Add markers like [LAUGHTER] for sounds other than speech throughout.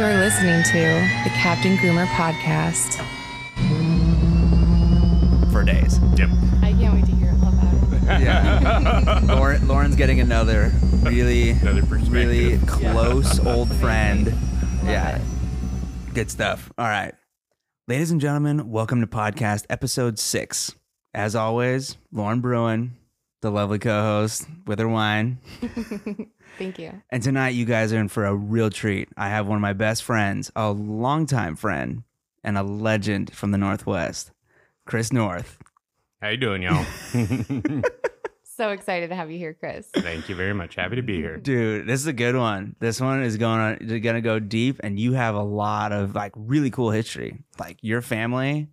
You're listening to the Captain Groomer podcast. for days. Yep. I can't wait to hear all about it. [LAUGHS] Yeah. [LAUGHS] Lauren, Lauren's getting another really, Another perspective. really close old friend. Love yeah. it. Good stuff. All right. Ladies and gentlemen, welcome to podcast episode six. As always, Lauren Bruin, the lovely co host with her wine. [LAUGHS] Thank you. And tonight, you guys are in for a real treat. I have one of my best friends, a longtime friend, and a legend from the Northwest, Chris North. How you doing, y'all? [LAUGHS] [LAUGHS] So excited to have you here, Chris. Thank you very much. Happy to be here. Dude, this is a good one. This one is going on they're gonna go deep and you have a lot of like really cool history. Like your family.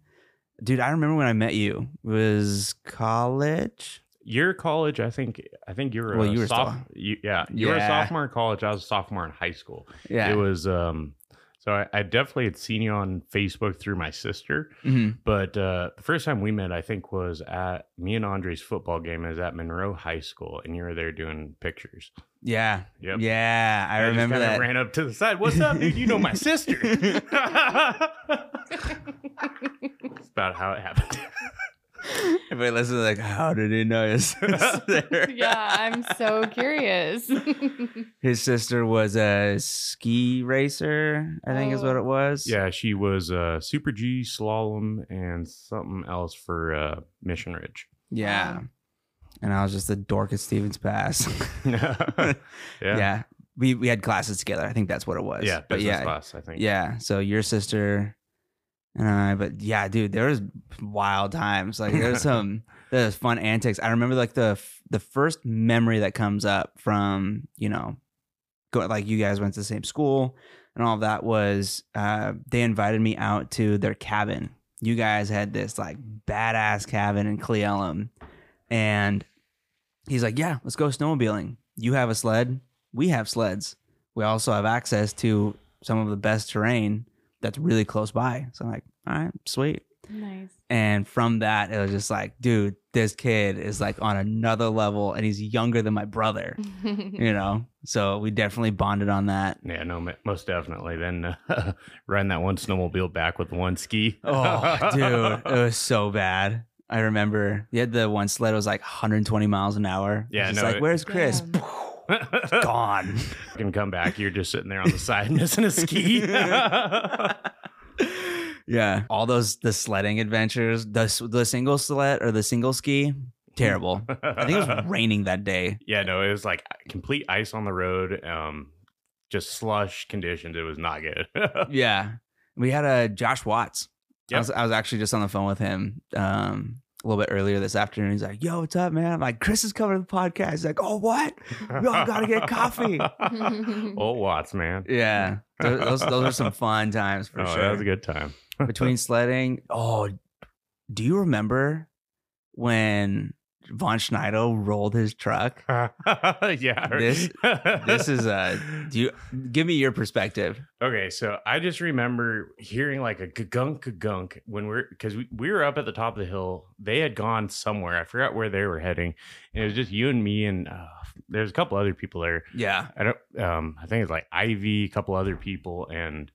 Dude, I remember when I met you. It was college? Your college, I think. I think you were. Well, a you were soph- you, yeah, you were a sophomore in college. I was a sophomore in high school. Yeah. It was. um So I, I definitely had seen you on Facebook through my sister. Mhm. But uh, the first time we met, I think, was at me and Andre's football game. Was at Monroe High School, and you were there doing pictures. Yeah. Yep. Yeah. I just remember that. Ran up to the side. What's up, dude? You know my sister. [LAUGHS] [LAUGHS] It's about how it happened. [LAUGHS] [LAUGHS] Everybody listen like, how did he know his sister? [LAUGHS] yeah, I'm so curious. [LAUGHS] His sister was a ski racer, I think is what Oh. it was. Yeah, she was uh, Super G slalom and something else for uh, Mission Ridge. Yeah. Wow. And I was just a dork at Stevens Pass. yeah. yeah. We we had classes together. I think that's what it was. Yeah, But yeah, class, I think. Yeah. So your sister and I, but yeah, dude, there was wild times. Like there's [LAUGHS] some there's fun antics. I remember like the f- the first memory that comes up from you know, go like you guys went to the same school and all of that was uh, they invited me out to their cabin. You guys had this like badass cabin in Cle Elum, and he's like, "Yeah, let's go snowmobiling. You have a sled. We have sleds. We also have access to some of the best terrain that's really close by." So I'm like, "All right, sweet." nice. And from that, it was just like, dude, this kid is like on another level, and he's younger than my brother. [LAUGHS] You know, so we definitely bonded on that. Yeah, no, most definitely. Then uh, [LAUGHS] riding that one snowmobile back with one ski. Oh, [LAUGHS] dude, it was so bad. I remember you had the one sled it was like 120 miles an hour. Yeah, it's no, like it- where's Chris? Damn. Gone. [LAUGHS] can come back. You're just sitting there on the side [LAUGHS] missing a ski. [LAUGHS] yeah, all those the sledding adventures, the the single sled or the single ski, terrible. I think it was raining that day. Yeah, no, it was like complete ice on the road. Um, just slush conditions. It was not good. Yeah, we had a Josh Watts. I was I was actually just on the phone with him um, a little bit earlier this afternoon. He's like, "Yo, what's up, man?" I'm like, "Chris is coming to the podcast." He's like, "Oh, what?" We all gotta get coffee. [LAUGHS] [LAUGHS] oh, Watts, man. Yeah, those those, those are some fun times for oh, sure. that was a good time. [LAUGHS] Between sledding, oh, do you remember when Von Schneider rolled his truck? [LAUGHS] yeah. This- This is a [LAUGHS] do you give me your perspective? okay. So I just remember hearing like a gunk gunk when we're because we, we were up at the top of the hill. They had gone somewhere. I forgot where they were heading. And it was just you and me and uh, there's a couple other people there. Yeah, I don't. Um, I think it's like Ivy, a couple other people, and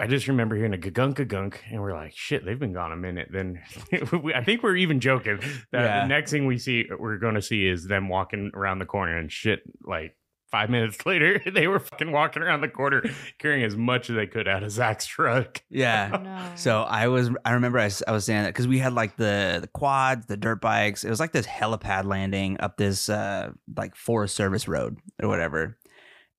I just remember hearing a gunk gunk, and we're like, "Shit, they've been gone a minute." Then [LAUGHS] I think we're even joking that Yeah. the next thing we see, we're going to see, is them walking around the corner, and shit, like five minutes [LAUGHS] later, they were fucking walking around the corner carrying as much as they could out of Zach's truck. yeah. [LAUGHS] no. So I was, I remember I, I was saying that because we had like the the quads, the dirt bikes. It was like this helipad landing up this uh like Forest Service road or whatever,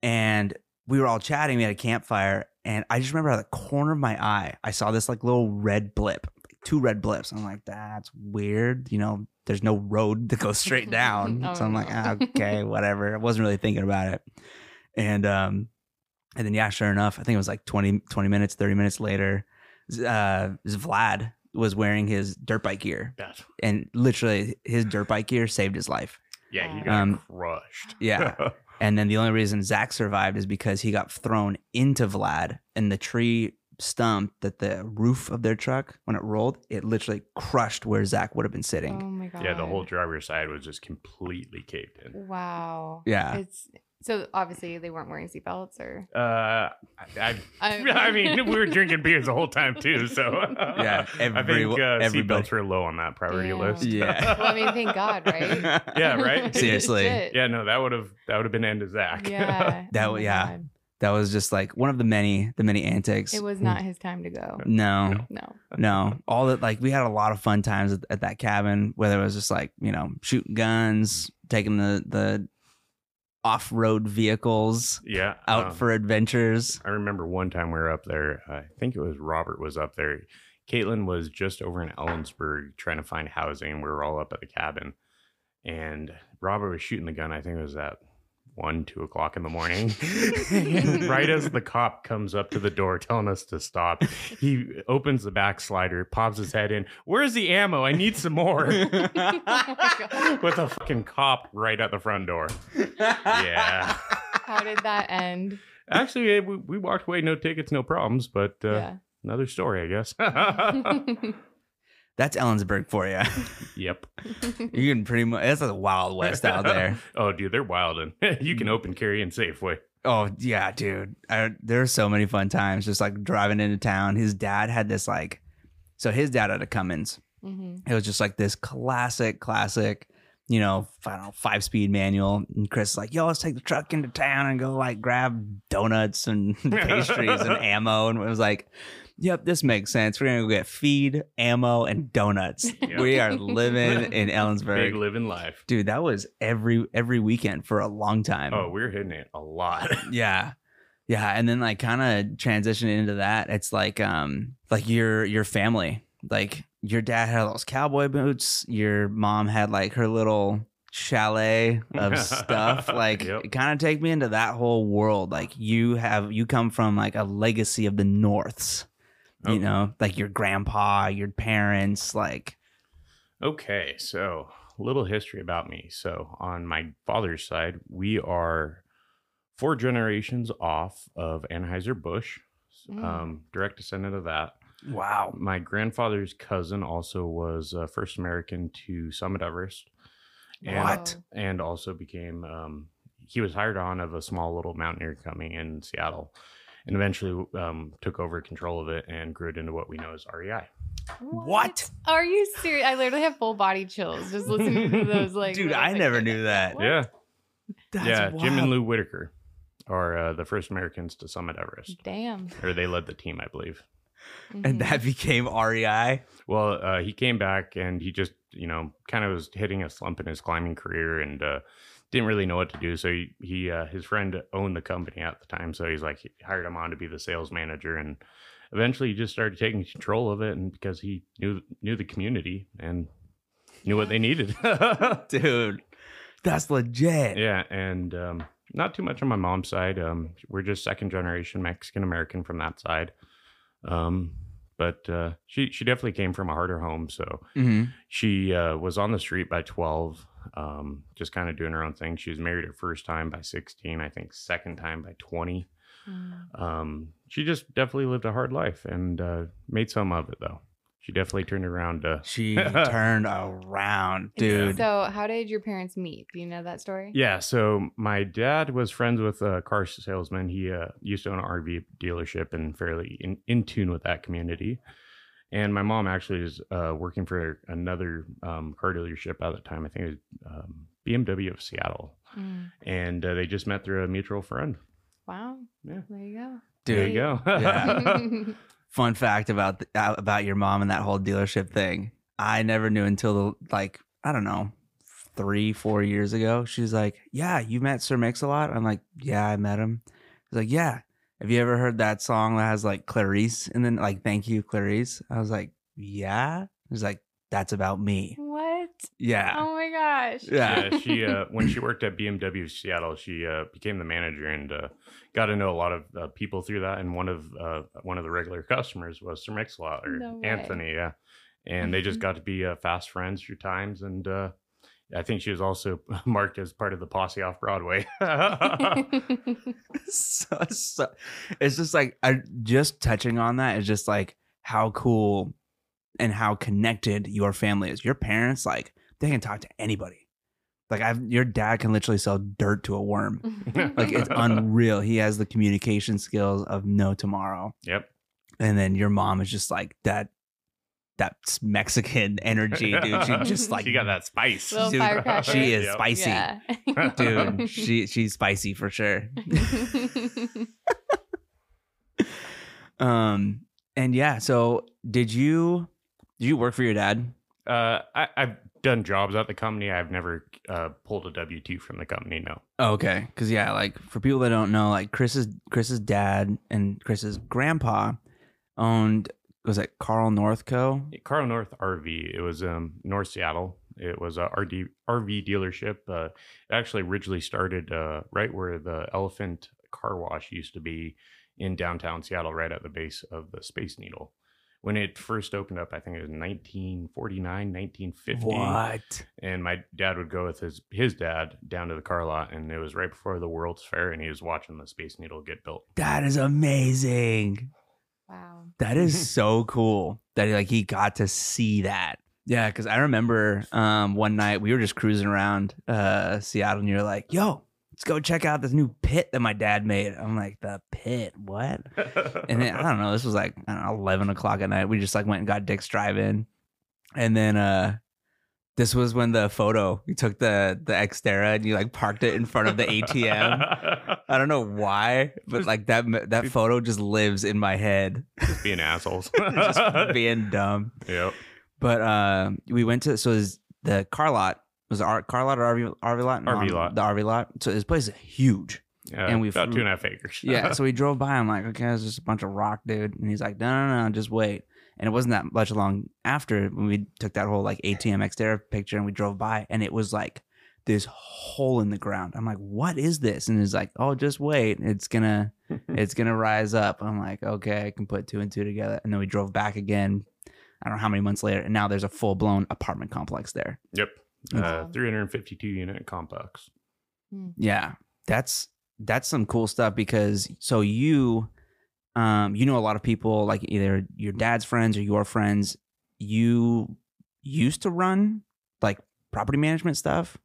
and we were all chatting. We had a campfire, and I just remember out of the corner of my eye, I saw this like little red blip, like two red blips. I'm like, that's weird. You know, there's no road that goes straight [LAUGHS] down, Oh, so I'm like, no. ah, okay, [LAUGHS] whatever. I wasn't really thinking about it, and um, and then yeah, sure enough, I think it was like 20, 20 minutes, thirty minutes later uh Vlad was wearing his dirt bike gear That's, and literally his dirt bike gear saved his life. yeah, you got Um, crushed. yeah. [LAUGHS] And then the only reason Zach survived is because he got thrown into Vlad and the tree stump that the roof of their truck, when it rolled, it literally crushed where Zach would have been sitting. oh my god. yeah, the whole driver's side was just completely caved in. Wow. Yeah. It's So obviously they weren't wearing seatbelts or. Uh, I, I, I [LAUGHS] mean, [LAUGHS] we were drinking beers the whole time too. So [LAUGHS] Yeah, I every- think uh, seatbelts were low on that priority Damn. list. Yeah. Well, I mean, thank God, right? Yeah, right? Seriously. Yeah, no, that would have that would have been end of Zach. Yeah. That Oh yeah. God. that was just like one of the many the many antics. It was not his time to go. No, No. No. no. All that like we had a lot of fun times at, at that cabin, whether it was just like you know shooting guns, taking the the off road vehicles yeah. out um, for adventures. I remember one time we were up there. I think it was Robert was up there. Caitlin was just over in Ellensburg trying to find housing. We were all up at the cabin, and Robert was shooting the gun. I think it was at one, two o'clock in the morning. [LAUGHS] right as the cop comes up to the door telling us to stop, he opens the back slider, pops his head in. Where's the ammo? I need some more. Oh. [LAUGHS] [LAUGHS] With a fucking cop right at the front door. Yeah. How did that end? Actually, we, we walked away, no tickets, no problems, but uh, yeah. another story, I guess. That's Ellensburg for you. [LAUGHS] yep. [LAUGHS] You can pretty much. That's a wild west out there. [LAUGHS] oh, dude, they're wild. And you can open carry in Safeway. Oh yeah, dude. I, there were so many fun times just like driving into town. His dad had this like, so his dad had a Cummins. hmm It was just like this classic, classic, you know, I don't know, five speed manual. And Chris is like, yo, let's take the truck into town and go like grab donuts and [LAUGHS] pastries and ammo. And it was like, yep, this makes sense. We're gonna go get feed, ammo, and donuts. [LAUGHS] Yep. We are living [LAUGHS] in Big Ellensburg. living life. Dude, that was every every weekend for a long time. Oh, we're hitting it a lot. Yeah. Yeah. And then like kind of transitioning into that, it's like um like your your family. Like your dad had those cowboy boots, your mom had like her little chalet of stuff. [LAUGHS] Like Yep. it kind of take me into that whole world. Like you have you come from like a legacy of the Norths. You know, like your grandpa, your parents, like Okay, so a little history about me. So, on my father's side, we are four generations off of Anheuser-Busch, Mm. um, direct descendant of that. Wow. My grandfather's cousin also was uh, first American to summit Everest. And, What? And also became, um, he was hired on of a small little mountaineer company in Seattle and eventually um, took over control of it and grew it into what we know as REI. What? Are you serious? I literally have full body chills just listening to [LAUGHS] those. Like, Dude, little I things. never Like, knew that. what? Yeah. That's yeah. Jim and. Lou Whittaker are uh, the first Americans to summit Everest, Damn. or they led the team, I believe. And Mhm. that became E REI. Well, uh, he came back and he just, you know, kind of was hitting a slump in his climbing career and uh, didn't really know what to do. So he, he uh, his friend owned the company at the time, so he's like he hired him on to be the sales manager, and eventually he just started taking control of it, and because he knew knew the community and knew what they needed. [LAUGHS] Dude, that's legit. yeah, and um, not too much on my mom's side. Um, we're just second generation Mexican American from that side. Um, but uh, she she definitely came from a harder home, so hmm she uh, was on the street by 12 um, just kind of doing her own thing. She was married her first time by 16 i think second time by 20 Mm. um, she just definitely lived a hard life and uh, made some of it though she definitely turned around uh, She [LAUGHS] turned around, dude. So, how did your parents meet? Do you know that story? yeah so my dad was friends with a car salesman he uh, used to own an rv dealership and fairly in, in tune with that community and my mom actually is uh, working for another um, car dealership at the time i think it was um, bmw of seattle Mm. and uh, they just met through a mutual friend. Wow. Yeah. There you go. There you go. Yeah. [LAUGHS] [LAUGHS] fun fact about the, about your mom and that whole dealership thing. I never knew until the, like I don't know, three four years ago. She's like, "Yeah, you met Sir Mix a lot." I'm like, "Yeah, I met him." She's like, "Yeah, have you ever heard that song that has like Clarice and then like Thank You Clarice?" I was like, "Yeah." He's like, "That's about me." What? Yeah, Oh my gosh. yeah. yeah, she uh, when she worked at BMW Seattle, she uh, became the manager and uh, got to know a lot of uh, people through that. And one of uh, one of the regular customers was Sir Mix-a-Lot or No. Anthony. Yeah, and they just got to be uh, fast friends through times. And uh, I think she was also [LAUGHS] marked as part of the posse off Broadway. [LAUGHS] [LAUGHS] so, so it's just like I just touching on that is just like how cool and how connected your family is. Your parents, like, they can talk to anybody. Like I've your dad can literally sell dirt to a worm. [LAUGHS] Like it's unreal. He has the communication skills of no tomorrow. Yep. And then your mom is just like that that's Mexican energy, dude. She [LAUGHS] just like she got that spice. Dude, she is Yep. spicy. Yeah. [LAUGHS] dude. She she's spicy for sure. Um and yeah, so did you did you work for your dad? Uh, I, I've done jobs at the company. I've never uh, pulled a W two from the company. No. Oh, okay, because yeah, like for people that don't know, like Chris's Chris's dad and Chris's grandpa owned was it Carl Northco? Carl North RV. It was um North Seattle. It was a RD, RV dealership. Uh, it actually originally started uh, right where the Elephant Car Wash used to be in downtown Seattle, right at the base of the Space Needle. When it first opened up, I think it was 1949, 1950. What? And my dad would go with his his dad down to the car lot, and it was right before the World's Fair, and he was watching the Space Needle get built. That is amazing. wow. That is [LAUGHS] so cool that like he got to see that. Yeah, because I remember um, one night we were just cruising around uh, Seattle, and you're like, "Yo, let's go check out this new pit that my dad made." I'm like, "The pit? What?" [LAUGHS] And then I don't know. This was like know, eleven o'clock at night. We just like went and got Dick's Drive-In, and then uh, this was when the photo you took the the Xterra and you like parked it in front of the ATM. I don't know why, but like that that photo just lives in my head, Just being assholes. [LAUGHS] just being dumb. yep. But uh, we went to so the car lot was it our car lot or RV, RV lot RV lot. the RV lot. So this place is huge. Yeah, And we we've about flew- two and a half acres. Yeah, [LAUGHS] so we drove by. I'm like, okay, it's just a bunch of rock, dude. And he's like, no, no, no, just wait. And it wasn't that much long after when we took that whole like ATM Xterra picture and we drove by, and it was like this hole in the ground. I'm like, what is this? And he's like, oh, just wait, it's gonna, [LAUGHS] it's gonna rise up. I'm like, okay, I can put two and two together. And then we drove back again. I don't know how many months later, and now there's a full blown apartment complex there. Yep. Uh, 352 unit complex. Yeah, that's that's some cool stuff because so you um you know a lot of people like either your dad's friends or your friends you used to run like property management stuff?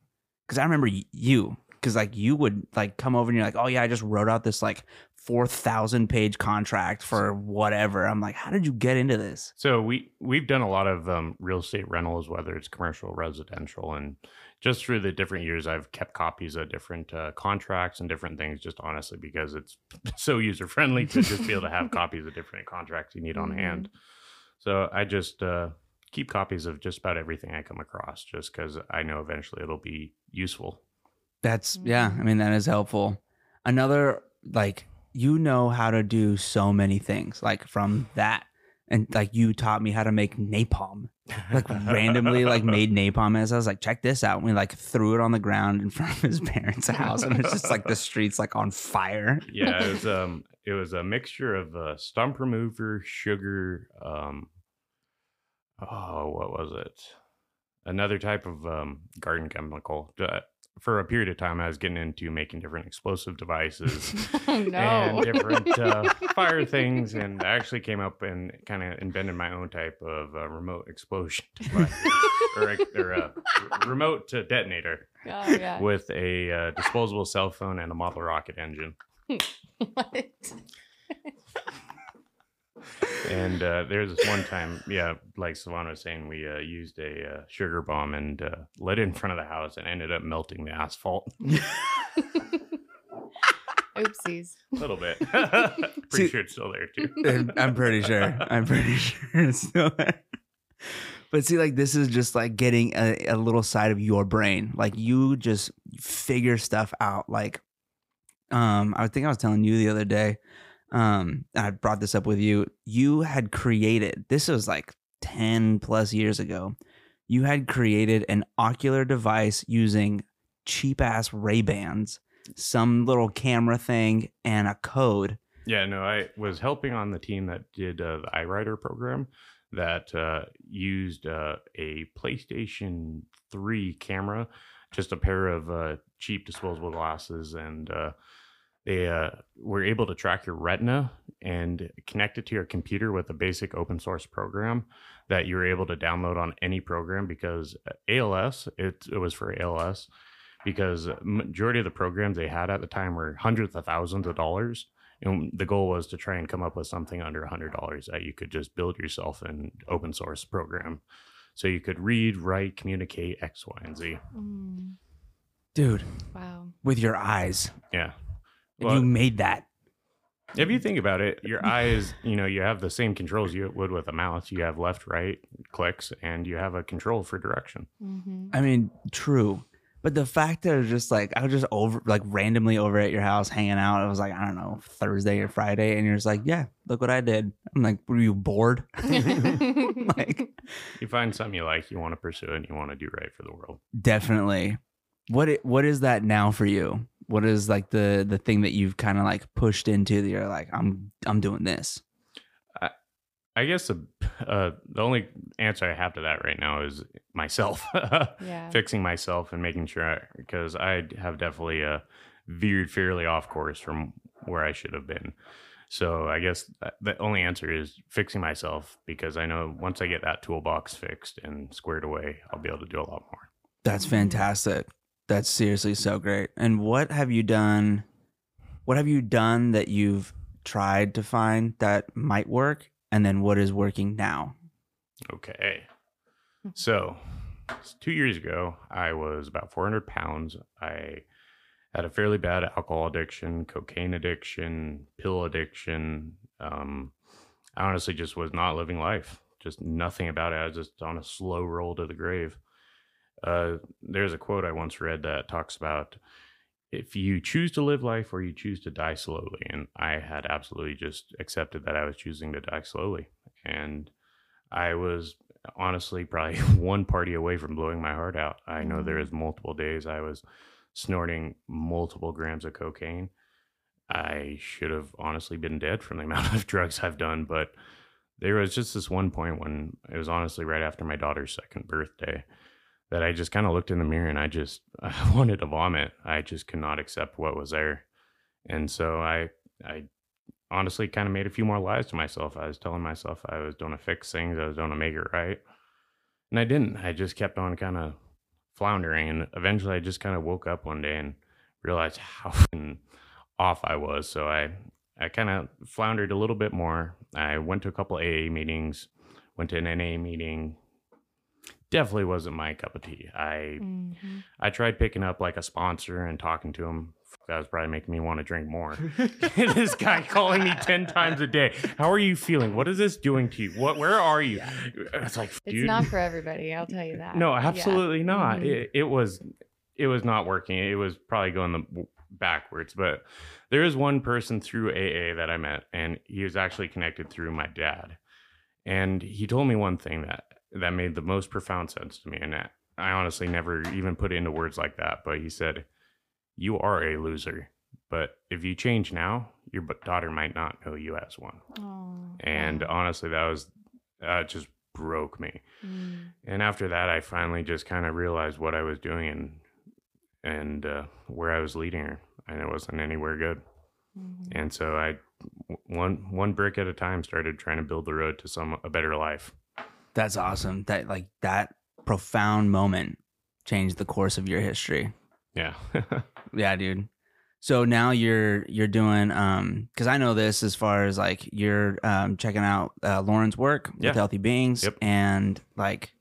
Because I remember y- you because like you would like come over and you're like oh yeah I just wrote out this like four thousand page contract for whatever I'm like how did you get into this So we we've done a lot of um, real estate rentals, whether it's commercial, or residential, and just through the different years, I've kept copies of different uh, contracts and different things. Just honestly, because it's [LAUGHS] so user friendly to just be able to have [LAUGHS] copies of different contracts you need on Mhm. hand. So I just uh, keep copies of just about everything I come across, just because I know eventually it'll be useful. That's yeah, I Mhm. mean that is helpful. Another like you know how to do so many things like from that and like you taught me how to make napalm. Like randomly like made [LAUGHS] napalm as I was like check this out and we like threw it on the ground in front of his [LAUGHS] parents' house and it's just like the [LAUGHS] streets like on fire. yeah, it was um it was a mixture of uh, stump remover, sugar, um oh, what was it? Another type of um garden chemical. Uh, For a period of time, I was getting into making different explosive devices [LAUGHS] Oh no. and different uh, fire [LAUGHS] things, and I actually came up and kind of invented my own type of uh, remote explosion [LAUGHS] device, or, or a remote uh, detonator oh yeah. with a uh, disposable cell phone and a model rocket engine. what? And uh, there's this one time, yeah, like Savannah was saying, we uh, used a uh, sugar bomb and uh, lit it in front of the house and ended up melting the asphalt [LAUGHS] Oopsies. a little bit. [LAUGHS] [LAUGHS] Pretty See- sure it's still there too. I'm pretty sure. I'm pretty sure it's still there. But see, like this is just like getting a, a little side of your brain. Like you just figure stuff out. Like, um, I think I was telling you the other day. Um, I brought this up with you. You had created this was like ten plus years ago. You had created an ocular device using cheap ass Ray Bans, some little camera thing, and a code. Yeah, no, I was helping on the team that did uh, the EyeWriter program that uh, used uh, a PlayStation 3 camera, just a pair of uh, cheap disposable glasses, and uh, they uh, were able to track your retina and connect it to your computer with a basic open source program that you were able to download on any program because ALS, it, it was for ALS. because majority of the programs they had at the time were hundreds of thousands of dollars. And the goal was to try and come up with something under a hundred dollars that you could just build yourself an open source program. So you could read, write, communicate X, Y, and Z. Mm, Dude, wow. with your eyes. Yeah. And Well- you made that. If you think about it, your eyes, [LAUGHS] you know, you have the same controls you would with a mouse. You have left, right clicks, and you have a control for direction. hmm I mean, true. But the fact that it's just like I was just over like randomly over at your house hanging out. It was like, I don't know, Thursday or Friday, and you're just like, Yeah, look what I did. I'm like, were you bored? [LAUGHS] [LAUGHS] like You find something you like, you want to pursue it, and you want to do right for the world. definitely. What it, what is that now for you? What is like the the thing that you've kind of like pushed into that you're like, I'm I'm doing this. I guess the, uh, the only answer I have to that right now is myself. [LAUGHS] Yeah. Fixing myself and making sure, because I have definitely uh, veered fairly off course from where I should have been. So I guess the only answer is fixing myself because I know once I get that toolbox fixed and squared away, I'll be able to do a lot more. That's fantastic. That's seriously so great. And what have you done? What have you done that you've tried to find that might work? And then what is working now? Okay. So, two years ago, I was about 400 pounds. I had a fairly bad alcohol addiction, cocaine addiction, pill addiction. Um, I honestly just was not living life. Just nothing about it. I was just on a slow roll to the grave. Uh, there's a quote I once read that talks about if you choose to live life or you choose to die slowly. And I had absolutely just accepted that I was choosing to die slowly. And I was honestly probably [LAUGHS] one party away from blowing my heart out. I know there Mhm. was multiple days I was snorting multiple grams of cocaine. I should have honestly been dead from the [LAUGHS] amount of drugs I've done, but there was just this one point when it was honestly right after my daughter's second birthday that I just kind of looked in the mirror and I just [LAUGHS] I wanted to vomit. I just could not accept what was there. And so I I honestly kind of made a few more lies to myself. I was telling myself I was going to fix things, I was going to make it right. And I didn't. I just kept on kind of floundering. And eventually I just kind of woke up one day and realized how [LAUGHS] off I was. So I, I kind of floundered a little bit more. I went to a couple AA meetings, went to an NA meeting. Definitely wasn't my cup of tea. I Mhm. I tried picking up like a sponsor and talking to him. That was probably making me want to drink more. [LAUGHS] [LAUGHS] this guy calling me 10 times a day. How are you feeling? What is this doing to you? What where are you? It's like It's not for everybody. I'll tell you that. no, Yeah. absolutely not. Mhm. It, it was it was not working. It was probably going the backwards, but there is one person through AA that I met and he was actually connected through my dad. And he told me one thing that that made the most profound sense to me and I honestly never even put it into words like that, but he said you are a loser, but if you change now, your daughter might not know you as one. Oh, And honestly, that was that just broke me. Mm. And after that, I finally just kind of realized what I was doing and and uh, where I was leading her, and it wasn't anywhere good. Mhm. And so I, one one brick at a time, started trying to build the road to some a better life. That's awesome. That like that profound moment changed the course of your history. Yeah, [LAUGHS] Yeah, dude. So now you're you're doing um because I know this as far as like you're um checking out uh, Lauren's work Yeah. with Healthy Beings Yep. and like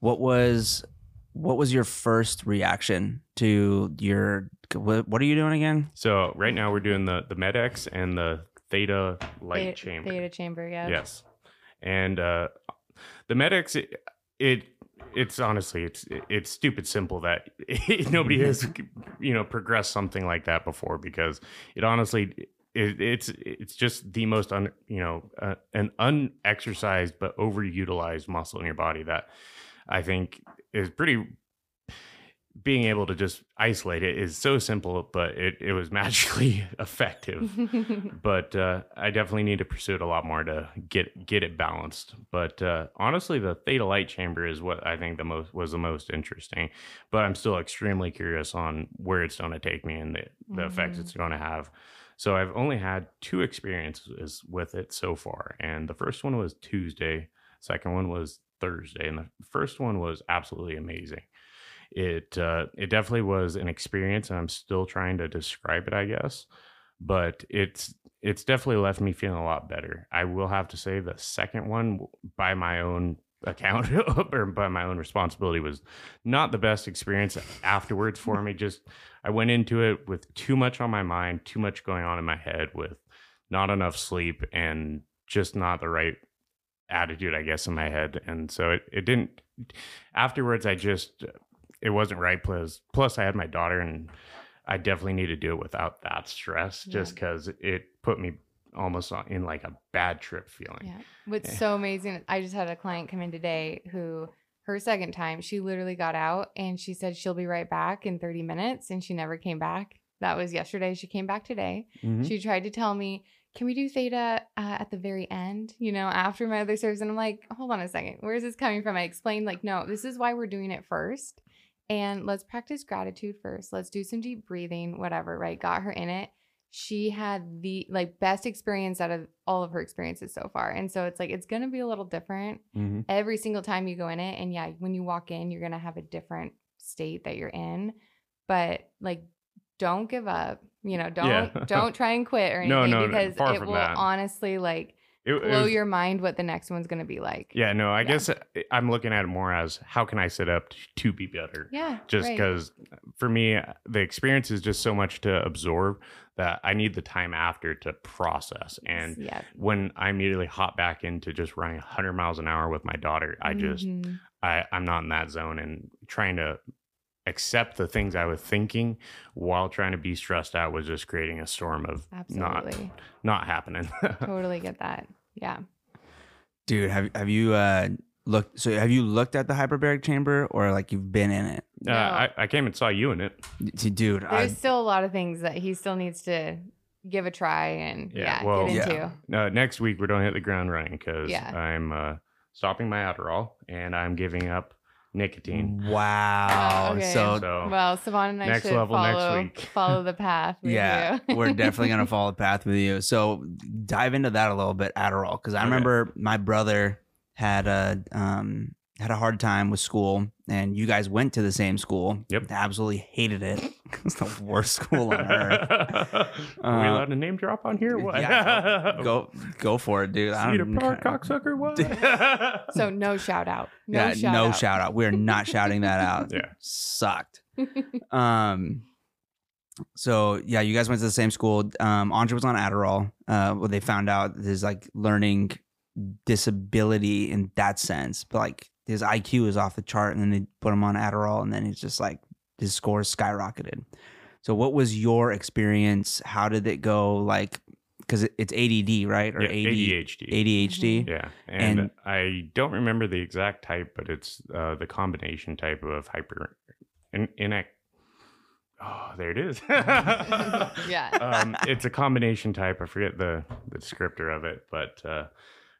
what was what was your first reaction to your what, what are you doing again? so right now we're doing the the MedX and the Theta light Theta- chamber. Theta chamber, yeah. Yes, and uh, the medics, it, it it's honestly it's it's stupid simple that [LAUGHS] nobody has you know progressed something like that before because it honestly it, it's it's just the most un you know uh, an unexercised but overutilized muscle in your body that I think is pretty being able to just isolate it is so simple but it, it was [LAUGHS] magically effective [LAUGHS] but uh, I definitely need to pursue it a lot more to get get it balanced. But uh, honestly, the theta light chamber is what I think the most was the most interesting. But I'm still extremely curious on where it's going to take me and the, the effects Mhm. it's going to have. So I've only had two experiences with it so far, and the first one was Tuesday. Second one was Thursday, and the first one was absolutely amazing. It uh, it definitely was an experience, and I'm still trying to describe it, I guess. But it's it's definitely left me feeling a lot better. I will have to say the second one, by my own account [LAUGHS] or by my own responsibility, was not the best experience afterwards for me. Just I went into it with too much on my mind, too much going on in my head, with not enough sleep, and just not the right attitude, I guess, in my head. And so it, it didn't afterwards I just it wasn't right. Plus plus I had my daughter and I definitely need to do it without that stress just because it put me almost in like a bad trip feeling. Yeah. What's Yeah. so amazing, I just had a client come in today who her second time, she literally got out and she said she'll be right back in 30 minutes and she never came back. That was yesterday. She came back today. Mhm. She tried to tell me, can we do theta uh, at the very end, you know, after my other service? And I'm like, hold on a second. Where is this coming from? I explained, like, no, this is why we're doing it first. And let's practice gratitude first. Let's do some deep breathing, whatever, right? Got her in it. She had the like best experience out of all of her experiences so far. And so it's like, it's going to be a little different Mhm. every single time you go in it. And yeah, when you walk in, you're going to have a different state that you're in. But like, don't give up. You know, don't Yeah. [LAUGHS] don't try and quit or anything No, no, no, because far it will that. honestly like It- it blow was- your mind what the next one's going to be like. Yeah, no, I Yeah. guess uh, I'm looking at it more as how can I set up to be better? Yeah. Just right. because for me, the experience is just so much to absorb that I need the time after to process. And yeah. when I immediately hop back into just running 100 miles an hour with my daughter, I just, Mhm. I, I'm not in that zone and trying to accept the things I was thinking while trying to be stressed out was just creating a storm of not absolutely not happening. [LAUGHS] totally get that. Yeah. Dude, have have you uh looked? So have you looked at the hyperbaric chamber, or like you've been in it? Uh, I, I came and saw you in it. D- Dude, There's I, still a lot of things that he still needs to give a try and Yeah, yeah, well- get Yeah. into. Uh, next week we're going to hit the ground running because Yeah. I'm uh, stopping my Adderall and I'm giving up nicotine. wow. Okay. So So Well, Sevan and I next should level next follow week. [LAUGHS] follow the path. With yeah, you. we're [LAUGHS] definitely gonna follow the path with you. So dive into that a little bit, Adderall, because I Okay. remember my brother had a um had a hard time with school, and you guys went to the same school. Yep. absolutely hated it. [LAUGHS] it's the worst school on earth. [LAUGHS] Are we Uh, allowed to name drop on here? What? yeah, Go [LAUGHS] go for it, dude. I Cedar don't- Park cocksucker. What? So no shout out. No yeah, shout no out. shout out. We're not shouting that out. Yeah. Sucked. Um so yeah, you guys went to the same school. Um Andre was on Adderall. Uh well they found out there's like learning disability in that sense. But like his IQ is off the chart and then they put him on Adderall and then he's just like his scores skyrocketed. So what was your experience? How did it go like cuz it's ADD, right? Or Yeah, AD, ADHD. ADHD? Yeah, and, And- I don't remember the exact type, but it's uh, the combination type of hyper in in Oh, there it is. [LAUGHS] [LAUGHS] Yeah. um, it's a combination type. I forget the the descriptor of it, but uh,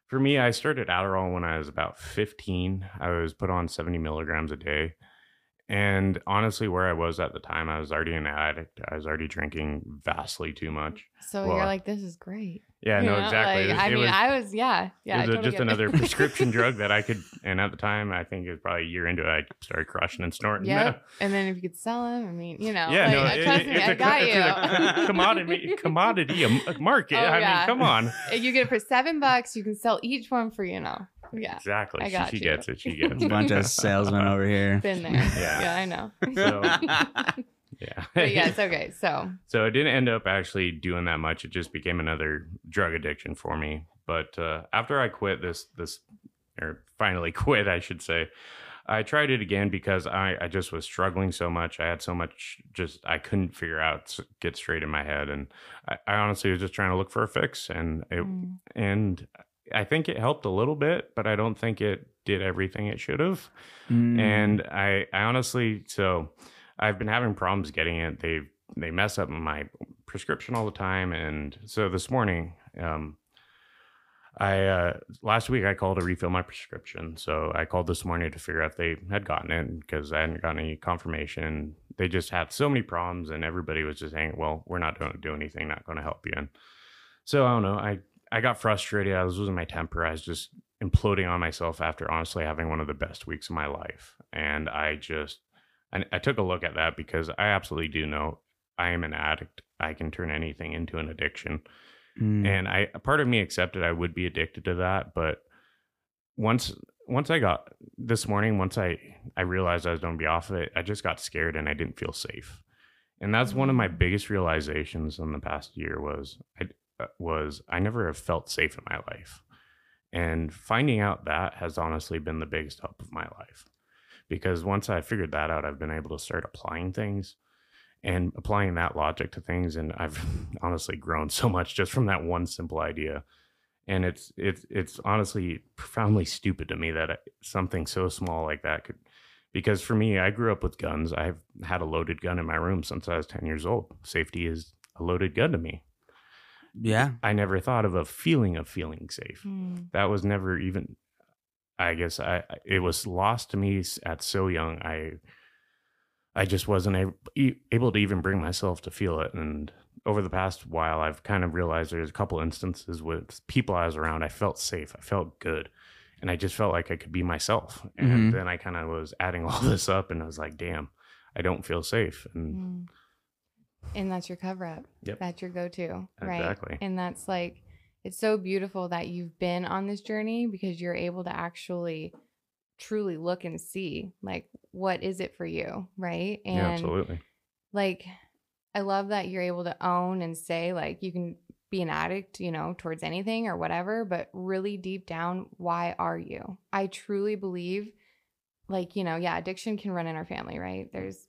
for me, I started Adderall when I was about 15. I was put on 70 milligrams a day. And honestly, where I was at the time, I was already an addict. I was already drinking vastly too much. So Well, you're like, this is great. Yeah, You no, know, exactly. like, It I it mean, was- I was, yeah, yeah. It was totally just another prescription drug that I could, [LAUGHS] and at the time, I think it was probably a year into it, I started crushing and snorting. Yep. And then if you could sell them, I mean, you know, Yeah, like, no, trust it- me, it's I a, got you. [LAUGHS] a commodity, commodity market. Oh, I yeah. mean, come on. [LAUGHS] you get it for seven bucks. You can sell each one for, you know, yeah, Exactly. I She- got she, you. gets it. She gets [LAUGHS] it. Bunch of salesmen [LAUGHS] over here. been there. Yeah. yeah, I know. [LAUGHS] So, yeah. but yes, okay. So So it didn't end up actually doing that much. It just became another drug addiction for me. But uh, after I quit this, this, or finally quit, I should say, I tried it again because I, I just was struggling so much. I had so much just I couldn't figure out get straight in my head, and I, I honestly was just trying to look for a fix, and it mm, and I think it helped a little bit, but I don't think it did everything it should have. Mm. And I, I honestly, so I've been having problems getting it. They they mess up my prescription all the time, and so this morning, um, I uh, last week I called to refill my prescription. So I called this morning to figure out if they had gotten it because I hadn't gotten any confirmation. They just had so many problems, and everybody was just saying, "Well, we're not going to do anything, not going to help you." And so I don't know. I I got frustrated. I was losing my temper. I was just imploding on myself after honestly having one of the best weeks of my life. And I just I, I took a look at that because I absolutely do know I am an addict. I can turn anything into an addiction. Mm. And I a part of me accepted I would be addicted to that, but once once I got this morning, once I I realized I was going to be off of it, I just got scared and I didn't feel safe. And that's one of my Mm. biggest realizations in the past year was I Uh, was I never have felt safe in my life. And finding out that has honestly been the biggest help of my life. Because once I figured that out, I've been able to start applying things and applying that logic to things and I've [LAUGHS] honestly grown so much just from that one simple idea. And it's it's it's honestly profoundly stupid to me that uh, something so small like that could because for me, I grew up with guns. I've had a loaded gun in my room since I was 10 years old. Safety is a loaded gun to me. Yeah. I never thought of a feeling of feeling safe. Mm. That was never even I guess I I- it was lost to me at so young. I I just wasn't able, able to even bring myself to feel it. And over the past while, I've kind of realized there's a couple instances with people I was around. I felt safe. I felt good. And I just felt like I could be myself. And Mhm. then I kind of was adding [LAUGHS] all this up and I was like, damn, I don't feel safe. And Mm. And that's your cover up. Yep. That's your go to. Right. Exactly. And that's like, it's so beautiful that you've been on this journey because you're able to actually truly look and see like what is it for you right and yeah, absolutely. like i love that you're able to own and say like you can be an addict you know towards anything or whatever but really deep down why are you i truly believe like you know yeah addiction can run in our family right mm. there's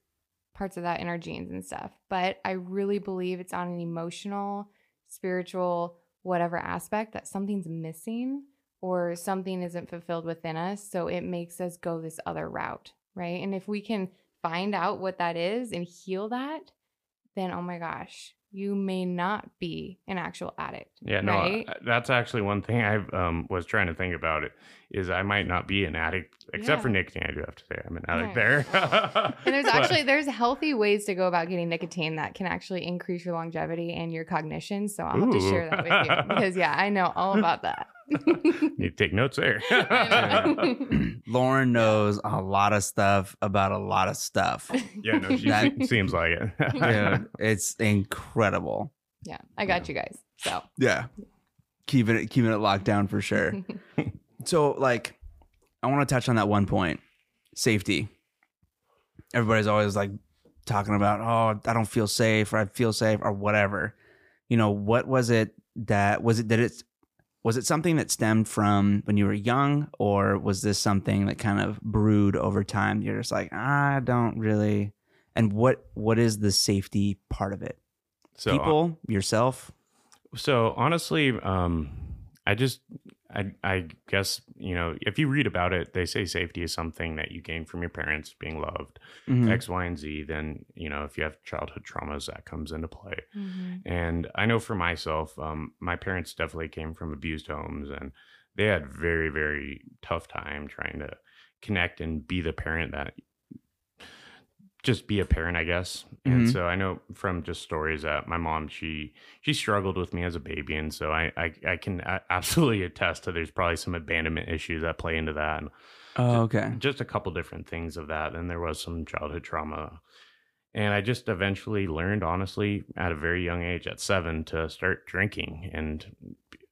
parts of that in our genes and stuff but i really believe it's on an emotional spiritual whatever aspect that something's missing or something isn't fulfilled within us so it makes us go this other route right and if we can find out what that is and heal that then oh my gosh you may not be an actual addict Yeah, no, right? I- that's actually one thing I um, was trying to think about. It is I might not be an addict, except for nicotine. I do have to say I'm an addict Right. there. And there's [LAUGHS] actually there's healthy ways to go about getting nicotine that can actually increase your longevity and your cognition. So I'll have to share that with you because yeah, I know all about that. [LAUGHS] need to take notes there. [LAUGHS] [CLEARS THROAT] Lauren knows a lot of stuff about a lot of stuff. yeah, no, she That- seems like it. yeah, it's incredible. yeah, I got you guys. So Yeah. Keeping it keeping it locked down for sure. So like I want to touch on that one point. Safety. Everybody's always like talking about, "Oh, I don't feel safe or I feel safe or whatever." You know, what was it that was it did it was it something that stemmed from when you were young or was this something that kind of brewed over time? You're just like, "I don't really." And what what is the safety part of it? so People, yourself? So honestly, um, I just, I, I guess you know, if you read about it, they say safety is something that you gain from your parents, being loved, Mhm. X, Y, and Z. Then you know, if you have childhood traumas, that comes into play. Mhm. And I know for myself, um, my parents definitely came from abused homes, and they had very, very tough time trying to connect and be the parent that just be a parent, I guess. And Mhm. so I know from just stories that my mom, she she struggled with me as a baby, and so I I, I can [LAUGHS] absolutely attest to there's probably some abandonment issues that play into that, and Oh, okay. just a couple different things of that. And there was some childhood trauma. And I just eventually learned, honestly, at a very young age, at seven, to start drinking and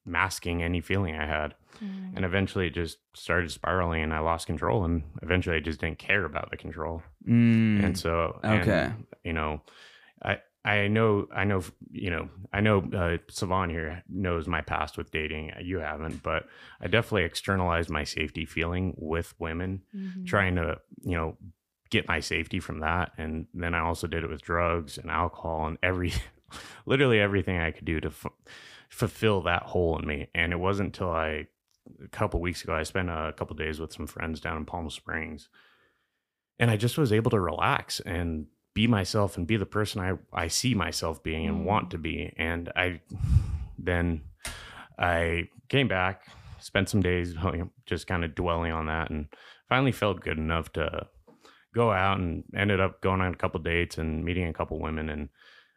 masking any feeling I had. Mhm. And eventually it just started spiraling and I lost control. And eventually I just didn't care about the control. Mm, And so, and, okay. you know, I, I know, I know, you know, I know uh, Sevan here knows my past with dating. You haven't, but I definitely externalized my safety feeling with women Mhm. trying to you know get my safety from that and then i also did it with drugs and alcohol and every [LAUGHS] literally everything i could do to f- fulfill that hole in me and it wasn't until i a couple weeks ago i spent a couple days with some friends down in palm springs and i just was able to relax and be myself and be the person i i see myself being and Mm. want to be and i then i came back spent some days [LAUGHS] just kind of dwelling on that and finally felt good enough to go out and ended up going on a couple dates and meeting a couple women and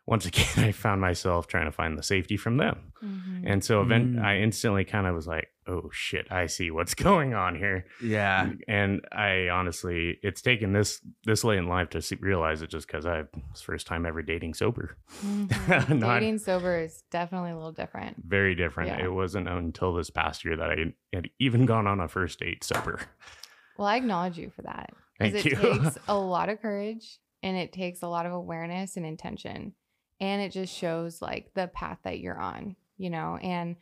once again, [LAUGHS] I found myself trying to find the safety from them. Mhm. And so event, Mm. I instantly kind of was like, oh shit, I see what's [LAUGHS] going on here. Yeah. And I honestly, it's taken this this late in life to see, realize it just because I it's first time ever dating sober. Mhm. [LAUGHS] Not- Dating sober is definitely a little different. Very different. Yeah. It wasn't until this past year that I had even gone on a first date sober. Well, I acknowledge you for that. Because Thank it you. takes a lot of courage and it takes a lot of awareness and intention. And it just shows like the path that you're on, you know? And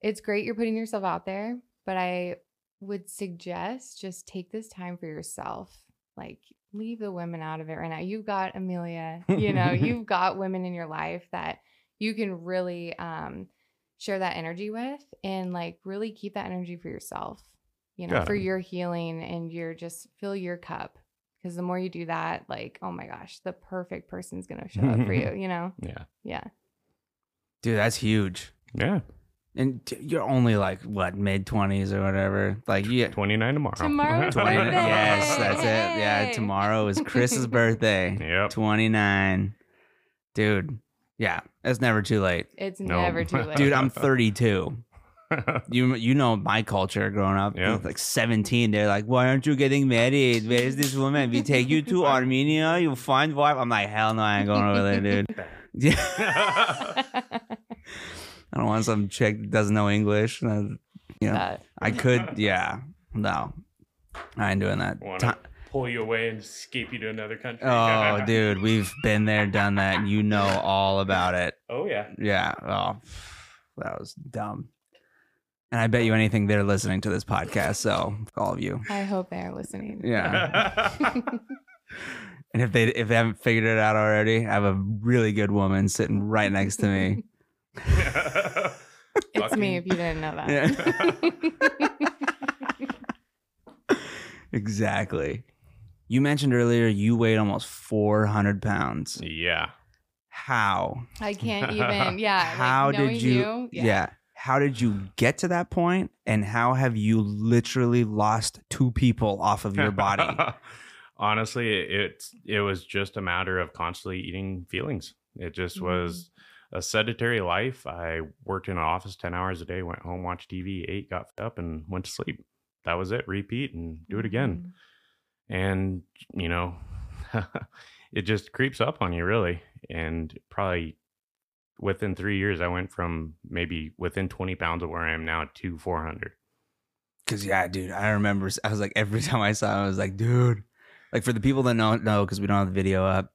it's great you're putting yourself out there, but I would suggest just take this time for yourself. Like, leave the women out of it right now. You've got Amelia, you know, [LAUGHS] you've got women in your life that you can really um, share that energy with and like really keep that energy for yourself you know, Got for it. your healing and your just fill your cup. Because the more you do that, like, oh my gosh, the perfect person's gonna show up for you, [LAUGHS] you know? Yeah. Yeah. Dude, that's huge. Yeah. And t- you're only like what mid twenties or whatever. Like you. 29 tomorrow. Tomorrow's [LAUGHS] 20, yes, that's it. Yeah, tomorrow is Chris's birthday. Yep. 29. Dude, yeah, it's never too late. It's No. never too [LAUGHS] late. Dude, I'm 32. [LAUGHS] You you know my culture growing up. Yeah. Like 17, they're like, "Why aren't you getting married? Where's this woman? We take you to [LAUGHS] Armenia. You find wife." I'm like, "Hell no, I ain't going over there, dude." Yeah, [LAUGHS] I don't want some chick that doesn't know English. Uh, You know, That- I could, yeah, no, I ain't doing that. Want to pull you away and escape you to another country. Oh, dude, we've been there, done that. You know all about it. Oh, yeah. Yeah. Oh, that was dumb. And I bet you anything they're listening to this podcast. So all of you. I hope they are listening. Yeah. [LAUGHS] And if they if they haven't figured it out already, I have a really good woman sitting right next to me. it's me if you didn't know that. Yeah. [LAUGHS] exactly. You mentioned earlier you weighed almost 400 pounds. yeah. How? I can't even, yeah. How knowing did you? yeah. yeah. How did you get to that? And how have you literally lost two people off of your body? [LAUGHS] Honestly, it it was just a matter of constantly eating feelings. It just Mm-hmm. was a sedentary life. I worked in an office 10 hours a day, went home, watched TV, ate, got fed up, and went to sleep. That was it. Repeat and do it again. Mhm. and you know [LAUGHS] it just creeps up on you really and probably within three years i went from maybe within 20 pounds of where i am now to 400 Cause yeah, dude, I remember I was like every [LAUGHS] time I saw him, I was like, dude. Like for the people that don't know, because we don't have the video up,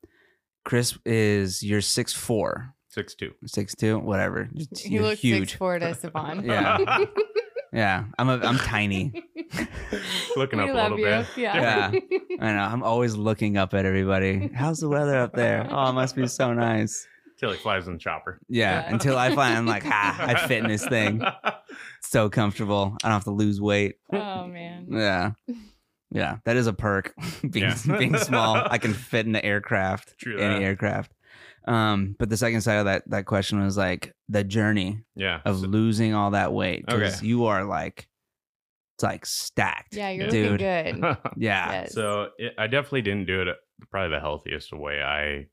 Chris is you're six four, six two six two, whatever. Just- He You're looks huge. six four to Sevan. Yeah. [LAUGHS] Yeah, I'm a I'm tiny. [LAUGHS] Looking we up a little you. bit. Yeah. I know. I'm always looking up at everybody. How's the weather up there? Oh, it must be so nice. Till he flies in the chopper Yeah, Yeah. until I find I'm like, ah, I [LAUGHS] fit in this thing. [LAUGHS] So comfortable. I don't have to lose weight. oh man. Yeah. Yeah, that is a perk. [LAUGHS] being Yeah. being small, I can fit in the aircraft, True any aircraft. Um, but the second side of that that question was like the journey yeah of so- losing all that weight because Okay. you are like, it's like stacked. Yeah, you're Yeah. looking good. Yeah. Yes. So it, I definitely didn't do it probably the healthiest way. I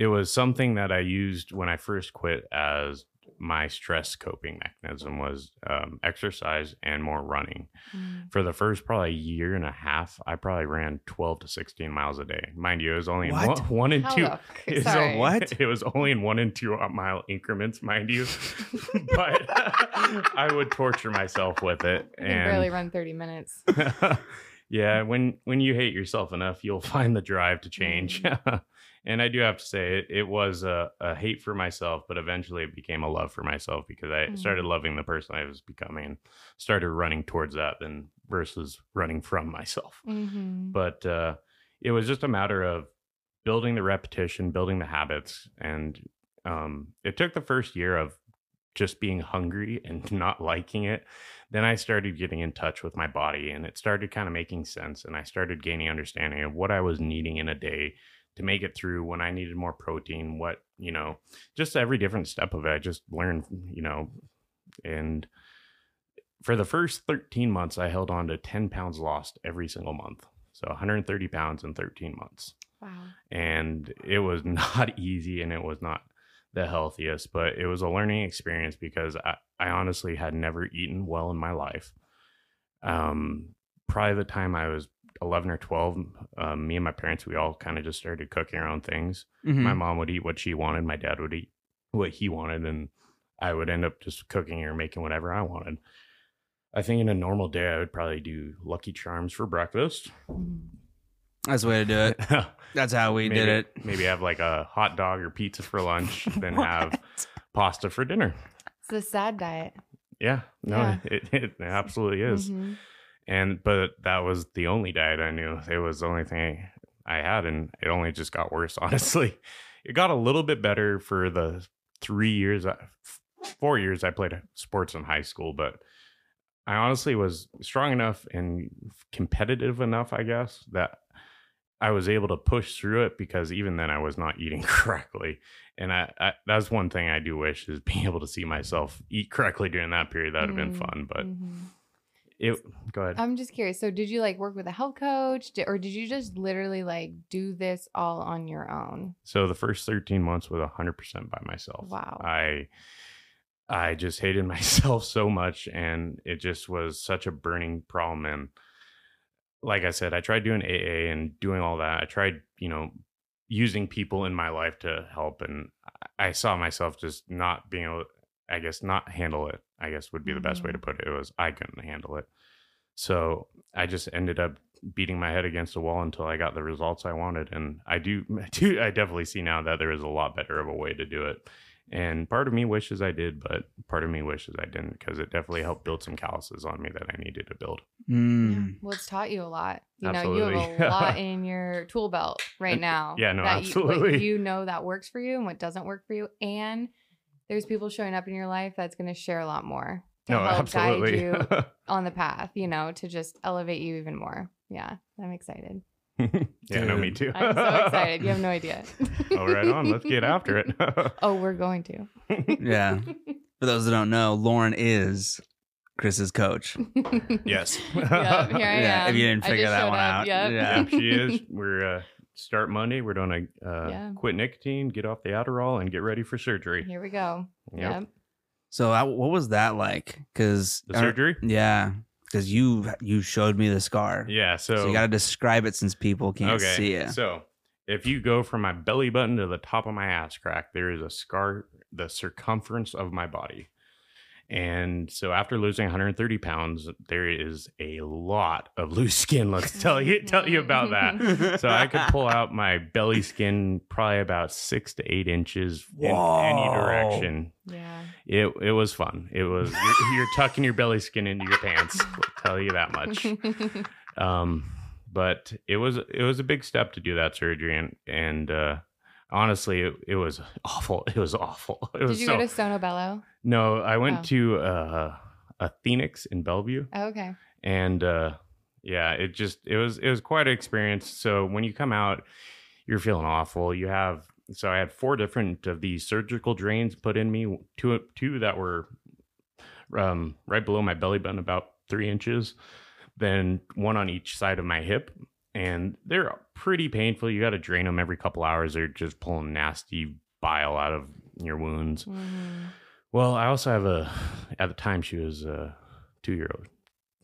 it was something that I used when I first quit as my stress coping mechanism was um, exercise and more running. Mm. For the first probably year and a half, I probably ran twelve to sixteen miles a day. Mind you, it was only in one, [LAUGHS] one and How two. the [LAUGHS] f- it was sorry. what? [LAUGHS] It was only in one and two mile increments, mind you. but I would torture myself with it. I and barely run 30 minutes. yeah, when when you hate yourself enough, you'll find the drive to change. And I do have to say, it, it was a, a hate for myself, but eventually it became a love for myself because I Mhm. started loving the person I was becoming and started running towards that than versus running from myself. Mhm. But uh, it was just a matter of building the repetition, building the habits, and um, it took the first year of just being hungry and [LAUGHS] not liking it. Then I started getting in touch with my body, and it started kind of making sense. And I started gaining understanding of what I was needing in a day to make it through when I needed more protein, what, you know, just every different step of it. I just learned, you know, and for the first 13 months, I held on to 10 pounds lost every single month. So 130 pounds in 13 months. Wow. and it was [LAUGHS] not easy and it was not the healthiest but it was a learning experience because i, I honestly had never eaten well in my life um probably the time i was 11 or 12 um, me and my parents we all kind of just started cooking our own things Mhm. my mom would eat what she wanted my dad would eat what he wanted and i would end up just cooking or making whatever i wanted i think in a normal day i would probably do lucky charms for breakfast. That's the way to do it. [LAUGHS] That's how we maybe, did it. Maybe have like a hot dog or pizza for lunch, [LAUGHS] then have pasta for dinner. It's the sad diet. Yeah, no, Yeah. It, it absolutely is. Mhm. And but that was the only diet I knew. It was the only thing I had, and it only just got worse. [LAUGHS] Honestly, it got a little bit better for the three years, four years I played sports in high school, but I honestly was strong enough and competitive enough, I guess, that I was able to push through it because even then I was not eating [LAUGHS] correctly. And I, I that's one thing I do wish is being able to see myself eat correctly during that period. That would have been Mm, fun. But Mhm. It go ahead. I'm just curious. So, did you like work with a health coach, or did you just literally like do this all on your own? So the first 13 months was 100% by myself. Wow. I I just hated [LAUGHS] myself so much and it just was such a burning problem and like I said, I tried doing AA and doing all that. I tried, you know, using people in my life to help and I saw myself just not being able I guess not handle it. I guess would be the best way to put it. It was I couldn't handle it. So I just ended up beating my head against the wall until I got the results I wanted. And I do, [LAUGHS] I do, I definitely see now that there is a lot better of a way to do it. And part of me wishes I did, but part of me wishes I didn't because it definitely helped build some calluses on me that I needed to build. Mm. Well, it's taught you a lot. You know, you have a [LAUGHS] lot in your tool belt right now. Yeah, no, that You, what absolutely. you know that works for you and what doesn't work for you, and there's people showing up in your life that's going to share a lot more to No, help absolutely. guide you [LAUGHS] on the path. You know, to just elevate you even more. Yeah, I'm excited. [LAUGHS] yeah, no, me too. I'm so excited. You have no [LAUGHS] idea. oh, right on. Let's get after it. oh, we're going to. Yeah. For those that don't know, Lauren is Chris's coach. yes. yeah, here I Yeah, am. if you didn't figure that one up. out. Yep. Yeah. yeah, she is. We're uh, start Monday. We're doing a uh, Yeah. quit nicotine, get off the Adderall, and get ready for surgery. Here we go. Yep. Yep. So, uh, what was that like? Because The surgery. yeah, because you you showed me the scar. Yeah. So, So, you got to describe it since people can't okay. see it. So if you go from my belly button to the top of my ass crack, there is a scar the circumference of my body. And so after losing 130 pounds, there is a lot of [LAUGHS] loose skin. Let's tell you tell you about that. So I could pull [LAUGHS] out my belly skin probably about six to eight inches in any direction. Yeah. It it was fun. It was you're, you're tucking your belly skin into your pants. I'll tell you that much. [LAUGHS] Um, but it was it was a big step to do that surgery, and and uh, honestly, it, it was awful. It was awful. It Did was you so, go to Sono Bello? No. I went Oh. to uh, a Phoenix in Bellevue, Oh, okay. and uh, yeah, it just it was it was quite an experience. So when you come out, you're feeling awful. You have so I had four different of these surgical drains put in me. Two two that were um, right below my belly button, about three inches. Then one on each side of my hip, and they're pretty painful. You got to drain them every couple hours. They're just pulling nasty bile out of your wounds. Mhm. Well, I also have a. At the time, she was a two year old,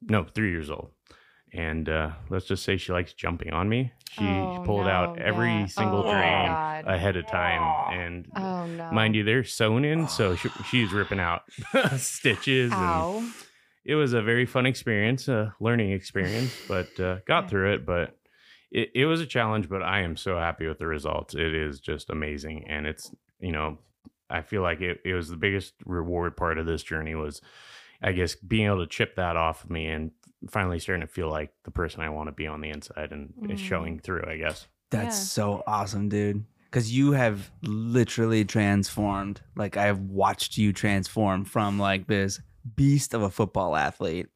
no, three years old, and uh, let's just say she likes jumping on me. She Oh, pulled out every yeah. single Oh, drain God. ahead of time, and Oh no. mind you, they're sewn in, so [SIGHS] she, she's ripping out [LAUGHS] stitches. And it was a very fun experience, a learning experience, but uh, got through it. But it, it was a challenge, but I am so happy with the results. It is just amazing, and it's you know, I feel like it, it was the biggest reward part of this journey was, I guess, being able to chip that off of me and finally starting to feel like the person I want to be on the inside and Mm. showing through. I guess. That's Yeah. so awesome, dude. Because you have literally transformed. Like I've watched you transform from like this beast of a football athlete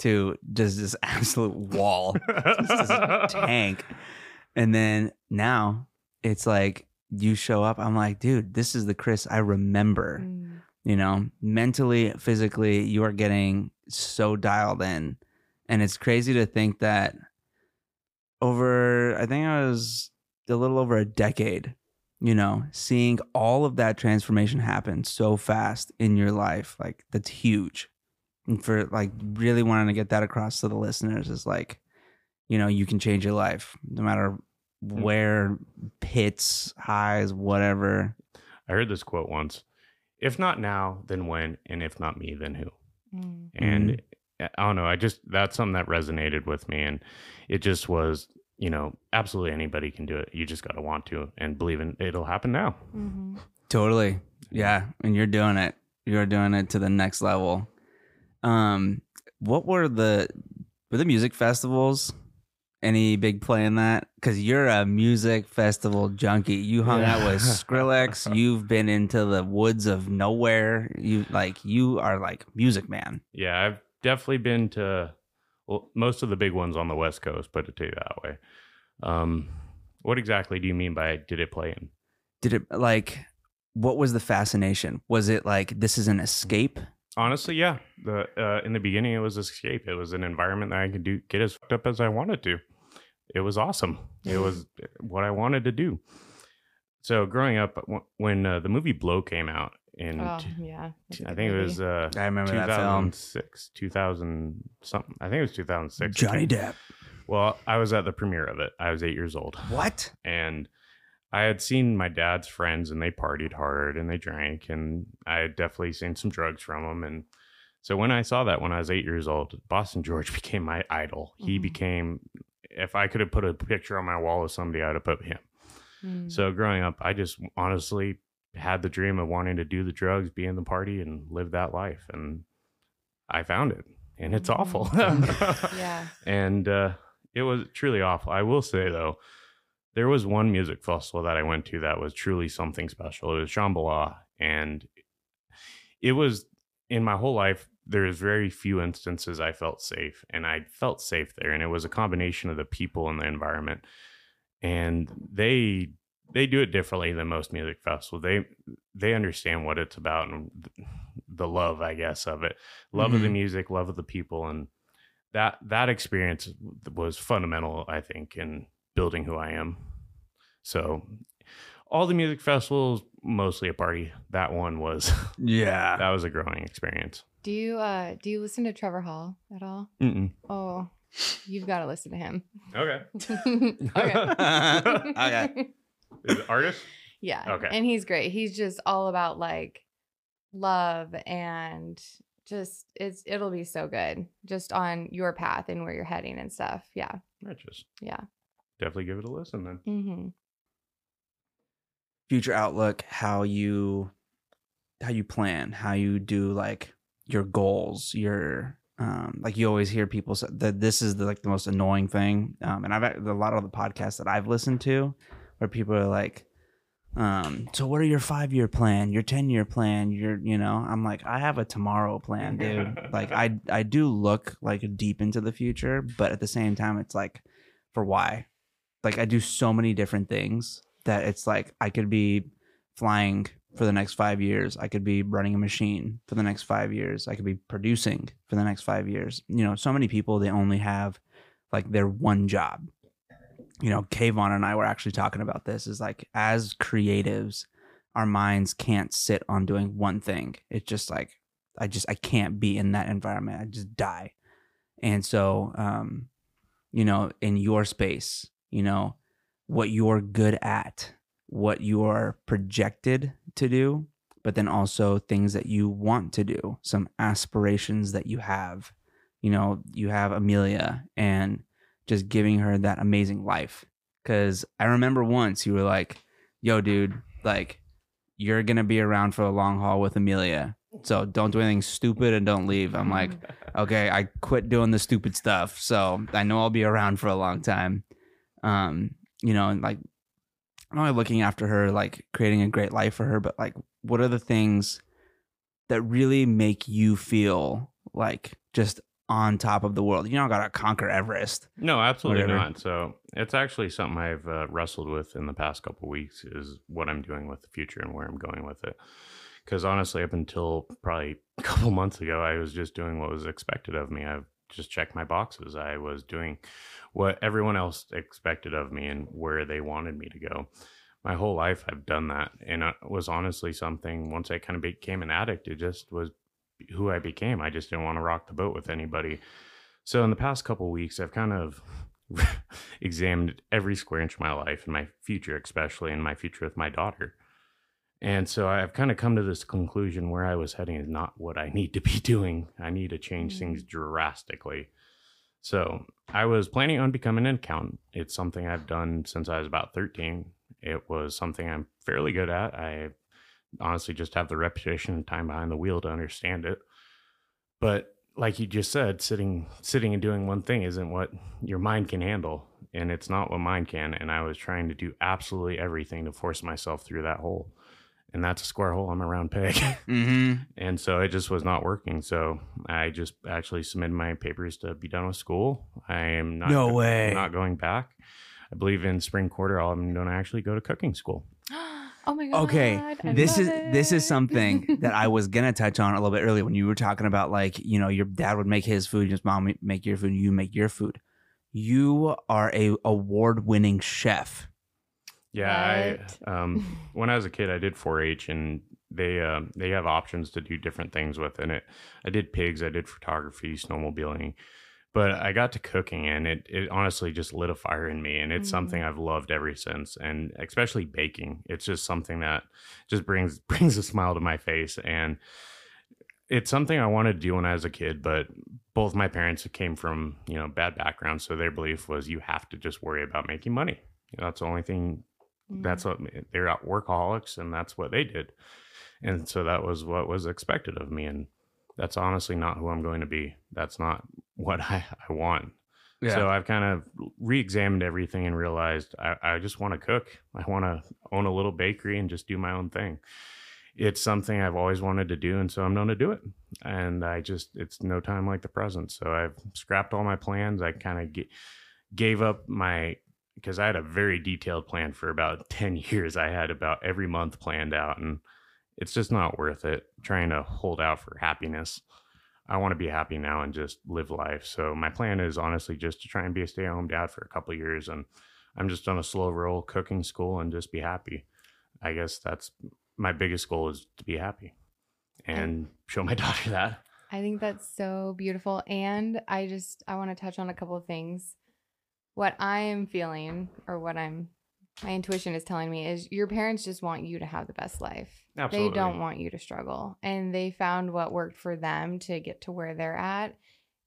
to just this [LAUGHS] absolute wall, just this [LAUGHS] tank. And then now it's like you show up. I'm like, dude, this is the Chris I remember. Mm. You know, mentally, physically, you are getting so dialed in. And it's crazy to think that over, I think I was a little over a decade, you know, seeing all of that transformation happen so fast in your life, like that's huge. And for like really wanting to get that across to the listeners is like, you know, you can change your life no matter where pits, highs, whatever. I heard this quote once if not now, then when? And if not me, then who? Mm. And I don't know. I just, that's something that resonated with me. And it just was, you know, absolutely anybody can do it. You just got to want to and believe in it'll happen now. Mhm. Totally. Yeah. And you're doing it. You're doing it to the next level. Um, what were the were the music festivals? Any big play in that? Because you're a music festival junkie. You hung out with [LAUGHS] Skrillex. You've been into the woods of nowhere. You like you are like music man. Yeah, I've definitely been to well, most of the big ones on the West Coast, put it to you that way. Um, what exactly do you mean by did it play in? Did it like what was the fascination? Was it like this is an escape? Honestly, yeah. The uh, in the beginning, it was escape. It was an environment that I could do get as fucked up as I wanted to. It was awesome. It was what I wanted to do. So growing up, when uh, the movie Blow came out in, Oh, t- yeah. that's a I good think it was uh, I remember that film. 2006, 2000 something. I think it was 2006. Johnny Depp. Well, I was at the premiere of it. I was eight years old. What? and I had seen my dad's friends and they partied hard and they drank and I had definitely seen some drugs from them and so when I saw that when I was 8 years old Boston George [LAUGHS] became my idol he Mhm. became if I could have put a picture on my wall of somebody I'd have put him Mm. so growing up I just honestly had the dream of wanting to do the drugs be in the party and live that life and I found it and it's Mhm. awful [LAUGHS] yeah. and uh, it was truly awful. I will say though, there was one music festival that I went to that was truly something special. It was Shambhala, and it was in my whole life. There's very few instances I felt safe, and I felt safe there. And it was a combination of the people and the environment, and they they do it differently than most music festivals. They they understand what it's about and the love, I guess, of it, love of the Mhm. music, love of the people, and that that experience was fundamental i think in building who i am so all the music festivals mostly a party that one was [LAUGHS] Yeah. that was a growing experience Do you uh do you listen to Trevor Hall at all? Mm-mm. Oh, you've got to listen to him. okay [LAUGHS] okay. [LAUGHS] Okay. is it artist Yeah. Okay. And he's great. He's just all about like love and just it's it'll be so good just on your path and where you're heading and stuff. Yeah. I just Yeah. definitely give it a listen then Mm-hmm. Future outlook how you how you plan how you do like your goals your um like you always hear people say that this is the like the most annoying thing um and i've a lot of the podcasts that i've listened to where people are like um so what are your five year plan your 10 year plan your you know? I'm like i have a tomorrow plan dude. Like i i do look like deep into the future but at the same time it's like for why? Like i do so many different things that it's like i could be flying for the next five years i could be running a machine for the next five years i could be producing for the next five years. You know so many people they only have like their one job. You know Kayvon and i were actually talking about this is like as creatives our minds can't sit on doing one thing. It's just like i just i can't be in that environment. I just die. And so um you know in your space you know what you're good at what you're projected to do but then also things that you want to do some aspirations that you have. You know you have amelia and just giving her that amazing life. Because i remember once you were like yo dude like you're gonna be around for a long haul with amelia. So don't do anything stupid and don't leave. I'm like [LAUGHS] okay i quit doing the stupid stuff so i know i'll be around for a long time. Um you know and like not only looking after her like creating a great life for her but like what are the things that really make you feel like just on top of the world? You don't gotta conquer everest. No absolutely Whatever. not. So it's actually something i've uh, wrestled with in the past couple weeks is what i'm doing with the future and where i'm going with it. Because honestly up until probably [LAUGHS] a couple months ago i was just doing what was expected of me. I've just checked my boxes. I was doing what everyone else expected of me and where they wanted me to go. My whole life, I've done that, and it was honestly something. Once I kind of became an addict, it just was who I became. I just didn't want to rock the boat with anybody. So in the past couple weeks, I've kind of [LAUGHS] examined every square inch of my life and my future, especially in my future with my daughter. And so I've kind of come to this conclusion where I was heading is not what I need to be [LAUGHS] doing. I need to change Mm. things drastically. So I was planning on becoming an accountant. It's something I've done since I was about 13. It was something I'm fairly good at. I honestly just have the reputation and time behind the wheel to understand it. But like you just said, sitting sitting and doing one thing isn't what your mind can handle. And it's not what mine can. And I was trying to do absolutely everything to force myself through that hole. And that's a square hole. I'm a round peg. [LAUGHS] Mm-hmm. and so it just was not working. So I just actually submitted my papers to be done with school. I am not No way. not going back. I believe in spring quarter I'm going to actually go to cooking school. [GASPS] oh my god. Okay, I this is love this is something [LAUGHS] that I was gonna touch on a little bit earlier when you were talking about like you know your dad would make his food, your mom would make your food, you make your food. You are a award winning chef. Yeah, What? I [LAUGHS] um when I was a kid I did 4-H and they um they have options to do different things within it. I did pigs, I did photography, snowmobiling, but I got to cooking and it it honestly just lit a fire in me and it's Mm. something I've loved ever since and especially baking. It's just something that just brings [LAUGHS] brings a smile to my face and it's something I wanted to do when I was a kid, but both my parents came from, you know, bad backgrounds, so their belief was you have to just worry about making money. That's the only thing Mm. that's what they're out workaholics and that's what they did. And so that was what was expected of me and that's honestly not who i'm going to be. That's not [LAUGHS] what i, I want. So i've kind of re-examined everything and realized i, I just want to cook. I want to own a little bakery and just do my own thing. It's something i've always wanted to do and so i'm going to do it. And i just it's no time like the present. So i've scrapped all my plans. I kind of gave up my because I had a very detailed plan for about [LAUGHS] 10 years. I had about every month planned out, and it's just not worth it trying to hold out for happiness. I want to be happy now and just live life. So, my plan is honestly just to try and be a stay at home dad for a couple of years. And I'm just on a slow roll cooking school and just be happy. I guess that's my biggest goal is to be happy and show my [LAUGHS] daughter that. I think that's so beautiful. And I just I want to touch on a couple of things. What I am feeling or what I'm my intuition is telling me is your parents just want you to have the best life. Absolutely. They don't want you to struggle. And they found what worked for them to get to where they're at.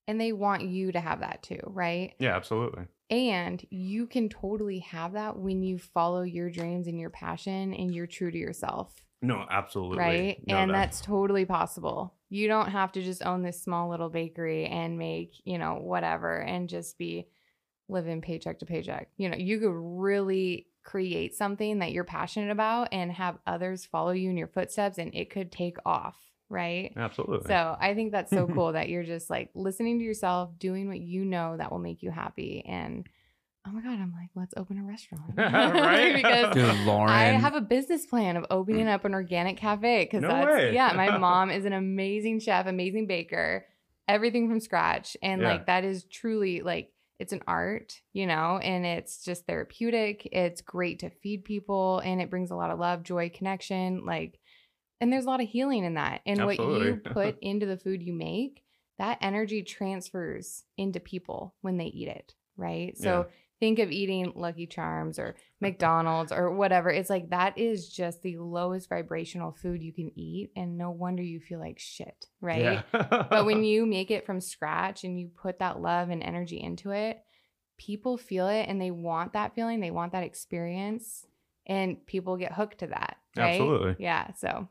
And they want you to have that too, right? Yeah, absolutely. And you can totally have that when you follow your dreams and your passion and you're true to yourself No, absolutely. right? No, and that- that's totally possible. You don't have to just own this small little bakery and make, you know, whatever and just be living paycheck to paycheck. You know, you could really create something that you're passionate about and have others follow you in your footsteps and it could take off, right? absolutely. So I think that's so [LAUGHS] cool that you're just like listening to yourself, doing what you know that will make you happy. And oh my God, I'm like, let's open a restaurant. [LAUGHS] Right? [LAUGHS] because Dude, Lauren. I have a business plan of opening up an organic cafe because No that's way. yeah. My mom is an amazing chef, amazing baker, everything from scratch, and Yeah. like that is truly like it's an art, you know, and it's just therapeutic. It's great to feed people, and it brings a lot of love, joy, connection, like, and there's a lot of healing in that. And what you put [LAUGHS] into the food you make, that energy transfers into people when they eat it, right? So think of eating Lucky Charms or [LAUGHS] McDonald's or whatever. It's like that is just the lowest vibrational food you can eat. And no wonder you feel like shit, right? Yeah. [LAUGHS] But when you make it from scratch and you put that love and energy into it, people feel it and they want that feeling. They want that experience. And people get hooked to that. Right? Absolutely. Yeah. So,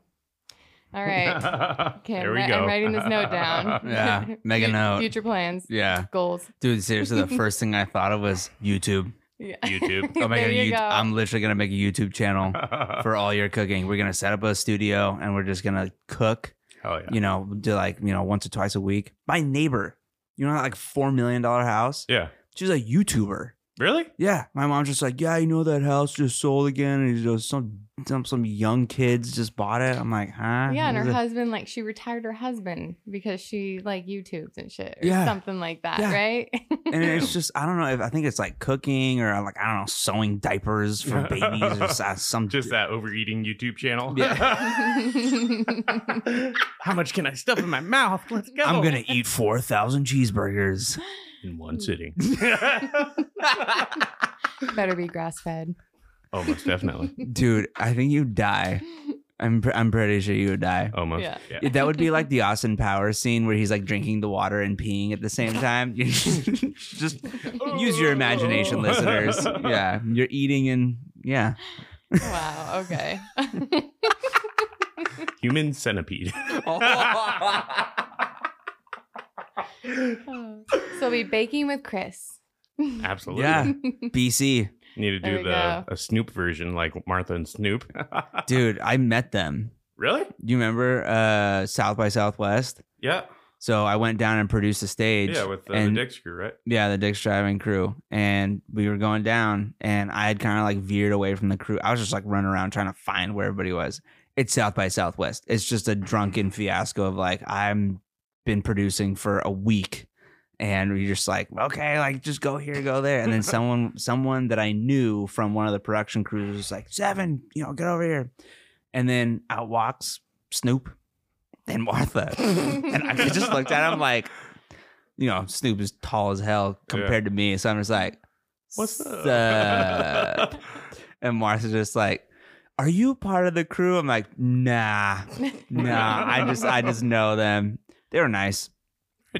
all right. [LAUGHS] Okay, there I'm, we go. I'm writing this note down. [LAUGHS] Yeah, make a note. Future plans, yeah, goals. dude. Seriously, the [LAUGHS] first thing I thought of was YouTube. Yeah. YouTube. Oh my god, you go. I'm literally gonna make a YouTube channel for all your cooking. We're gonna set up a studio and we're just gonna cook. Hell yeah. You know, do like you know once or twice a week. My neighbor, you know, like four million dollar house. Yeah. She's a YouTuber. Really? Yeah, my mom's just like, yeah, you know that house just sold again, and you know, some some some young kids just bought it. I'm like, huh? Yeah, and her it? husband, like, she retired her husband because she like YouTubes and shit, or Yeah. something like that, Yeah. right? and it's [LAUGHS] just I don't know if I think it's like cooking or like I don't know sewing diapers for [LAUGHS] babies or so- some Just that overeating YouTube channel. Yeah. [LAUGHS] How much can I stuff in my mouth? Let's go. I'm gonna eat four thousand cheeseburgers. In one mm. sitting. [LAUGHS] Better be grass fed. Almost definitely. [LAUGHS] Dude, I think you'd die. I'm pr- I'm pretty sure you would die. Almost. Yeah. Yeah. That would be like [LAUGHS] the Austin Powers scene where he's like drinking the water and peeing at the same time. Just use your imagination, oh. listeners. Yeah, you're eating and yeah. Wow. Okay. Human centipede. [LAUGHS] so we'll be baking with Chris. Absolutely. Yeah. [LAUGHS] BC, Need to There do we the go. a Snoop version like Martha and Snoop. [LAUGHS] dude, I met them. Really? You remember uh South by Southwest? Yeah. So I went down and produced a stage. Yeah, with uh, and- the Dick crew, right? Yeah, the Dick's driving crew. And we were going down and I had kind of like veered away from the crew. I was just like running around trying to find where everybody was. It's South by Southwest. It's just a drunken fiasco of like I'm been producing for a week and you're just like, okay, like just go here, go there. And then [LAUGHS] someone someone that I knew from one of the production crews was like, Sevan, you know, get over here. And then out walks Snoop and [LAUGHS] Martha. and I just looked at him like, you know, Snoop is tall as hell compared to me. So I'm just like, What's up? [LAUGHS] And Martha's just like, "Are you part of the crew?" I'm like, "Nah, nah. I just, I just know them. They were nice,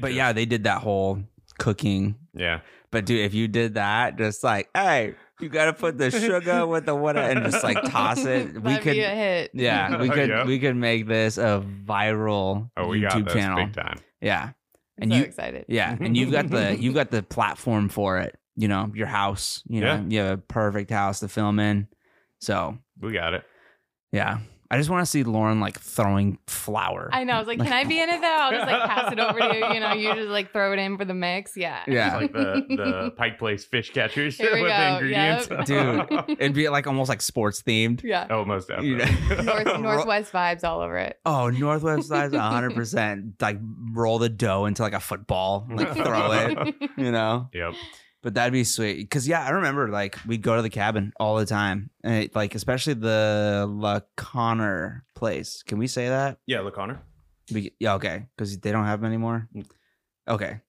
but yeah, they did that whole cooking. yeah. But dude, if you did that, just like, hey, you got to put the sugar [LAUGHS] with the water and just like toss it. [LAUGHS] We That'd could, be a hit. yeah, [LAUGHS] we oh, could, Yeah. we could make this a viral Oh, we got YouTube this channel. big time. Yeah, I'm and so you- excited. yeah, and you've got the you've got the platform for it. You know, your house. You know, Yeah. you have a perfect house to film in. So We got it. yeah, I just want to see Lauren like throwing flour. I know. I was like, can I be in it though? I'll just like pass it over to you. You know, you just like throw it in for the mix. Yeah. Yeah. It's like the, the Pike Place fish catchers [LAUGHS] Here with we the go. ingredients. Yep. Dude. [LAUGHS] It'd be like almost like sports themed. Yeah. oh, most You definitely. know? [LAUGHS] North, Northwest vibes all over it. Oh, Northwest size, hundred percent. Like roll the dough into like a football, like throw it. You know, Yep. But that'd be sweet. Because yeah, I remember like we'd go to the cabin all the time, and it, like especially the La Conner place. Can we say that? Yeah, look, Connor. We, yeah, okay, because they don't have them anymore. Mm. Okay,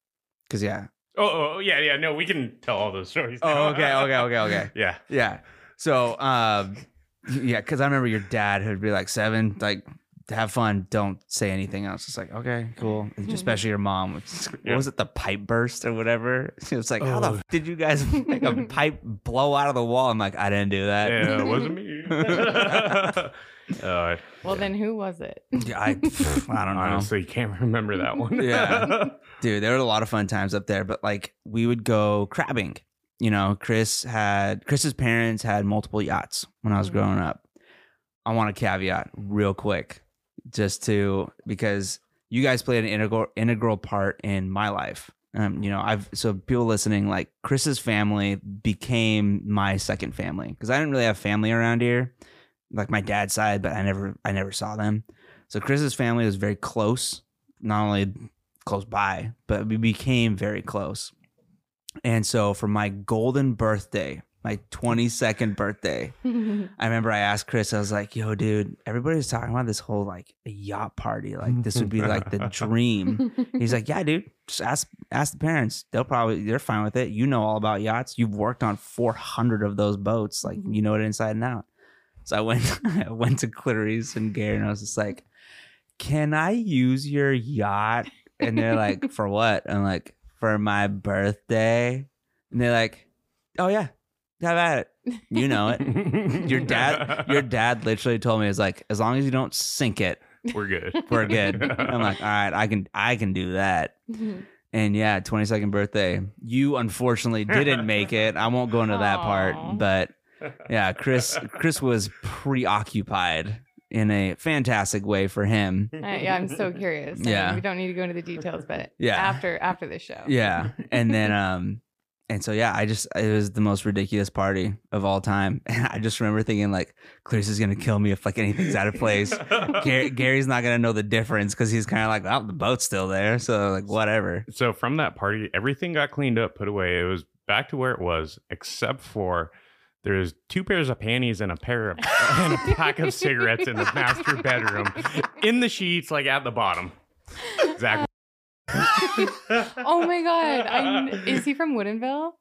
because yeah. Oh, oh, oh, yeah, yeah. No, we can tell all those stories. Oh, okay, okay, okay, okay. [LAUGHS] yeah. Yeah. So, um, [LAUGHS] yeah, because I remember your dad would be like Sevan, like have fun, don't say anything else. It's like okay, cool. Especially your mom. What Yeah. was it, the pipe burst or whatever? [LAUGHS] It was like, how the Oh. f- did you guys [LAUGHS] make a pipe blow out of the wall? I'm like, I didn't do that. Yeah, it wasn't [LAUGHS] me. uh, Well, then who was it? Yeah, I, I don't know. honestly, can't remember that one. Yeah. dude there were a lot of fun times up there but like we would go crabbing you know chris had chris's parents had multiple yachts when i was Mhm. growing up i want a caveat real quick just to because you guys played an integral integral part in my life um, you know i've so people listening like chris's family became my second family because i didn't really have family around here like my dad's side but i never i never saw them so chris's family was very close not only close by, but we became very close. And so for my golden birthday, my 22nd birthday, [LAUGHS] I remember I asked Chris, I was like, yo, dude, everybody's talking about this whole like a yacht party. Like this would be like the [LAUGHS] dream. [LAUGHS] He's like, yeah, dude, just ask ask the parents. They'll probably they're fine with it. You know all about yachts. You've worked on 400 of those boats. Like you know it inside and out. So I went I went to Clarice and Gary and I was just like, can I use your yacht? And they're like, for what? I'm like, for my birthday. And they're like, oh yeah, have at it. You know it. [LAUGHS] Your dad, your [LAUGHS] dad literally told me, "It's like as long as you don't sink it, We're good. we're good." I'm like, [LAUGHS] all right, I can, I can do that. And yeah, 22nd birthday. You unfortunately didn't make it. I won't go into that Aw. part, but yeah, Chris, Chris was preoccupied in a fantastic way for him. Uh, yeah, I'm so curious. I mean, Yeah. we don't need to go into the details, but Yeah. after after the show. Yeah, and then um, and so yeah, I just it was the most ridiculous party of all time, [LAUGHS] and I just remember thinking like, Chris is gonna kill me if like anything's out of place. [LAUGHS] Gary, Gary's not gonna know the difference because he's kind of like, well, the boat's still there, so like whatever. So from that party, everything got cleaned up, put away. It was back to where it was, except for there's two pairs of panties and a pair of [LAUGHS] and a pack of cigarettes in the master bedroom, in the sheets, like at the bottom. Exactly. [LAUGHS] oh my god! I kn- is he from Woodinville?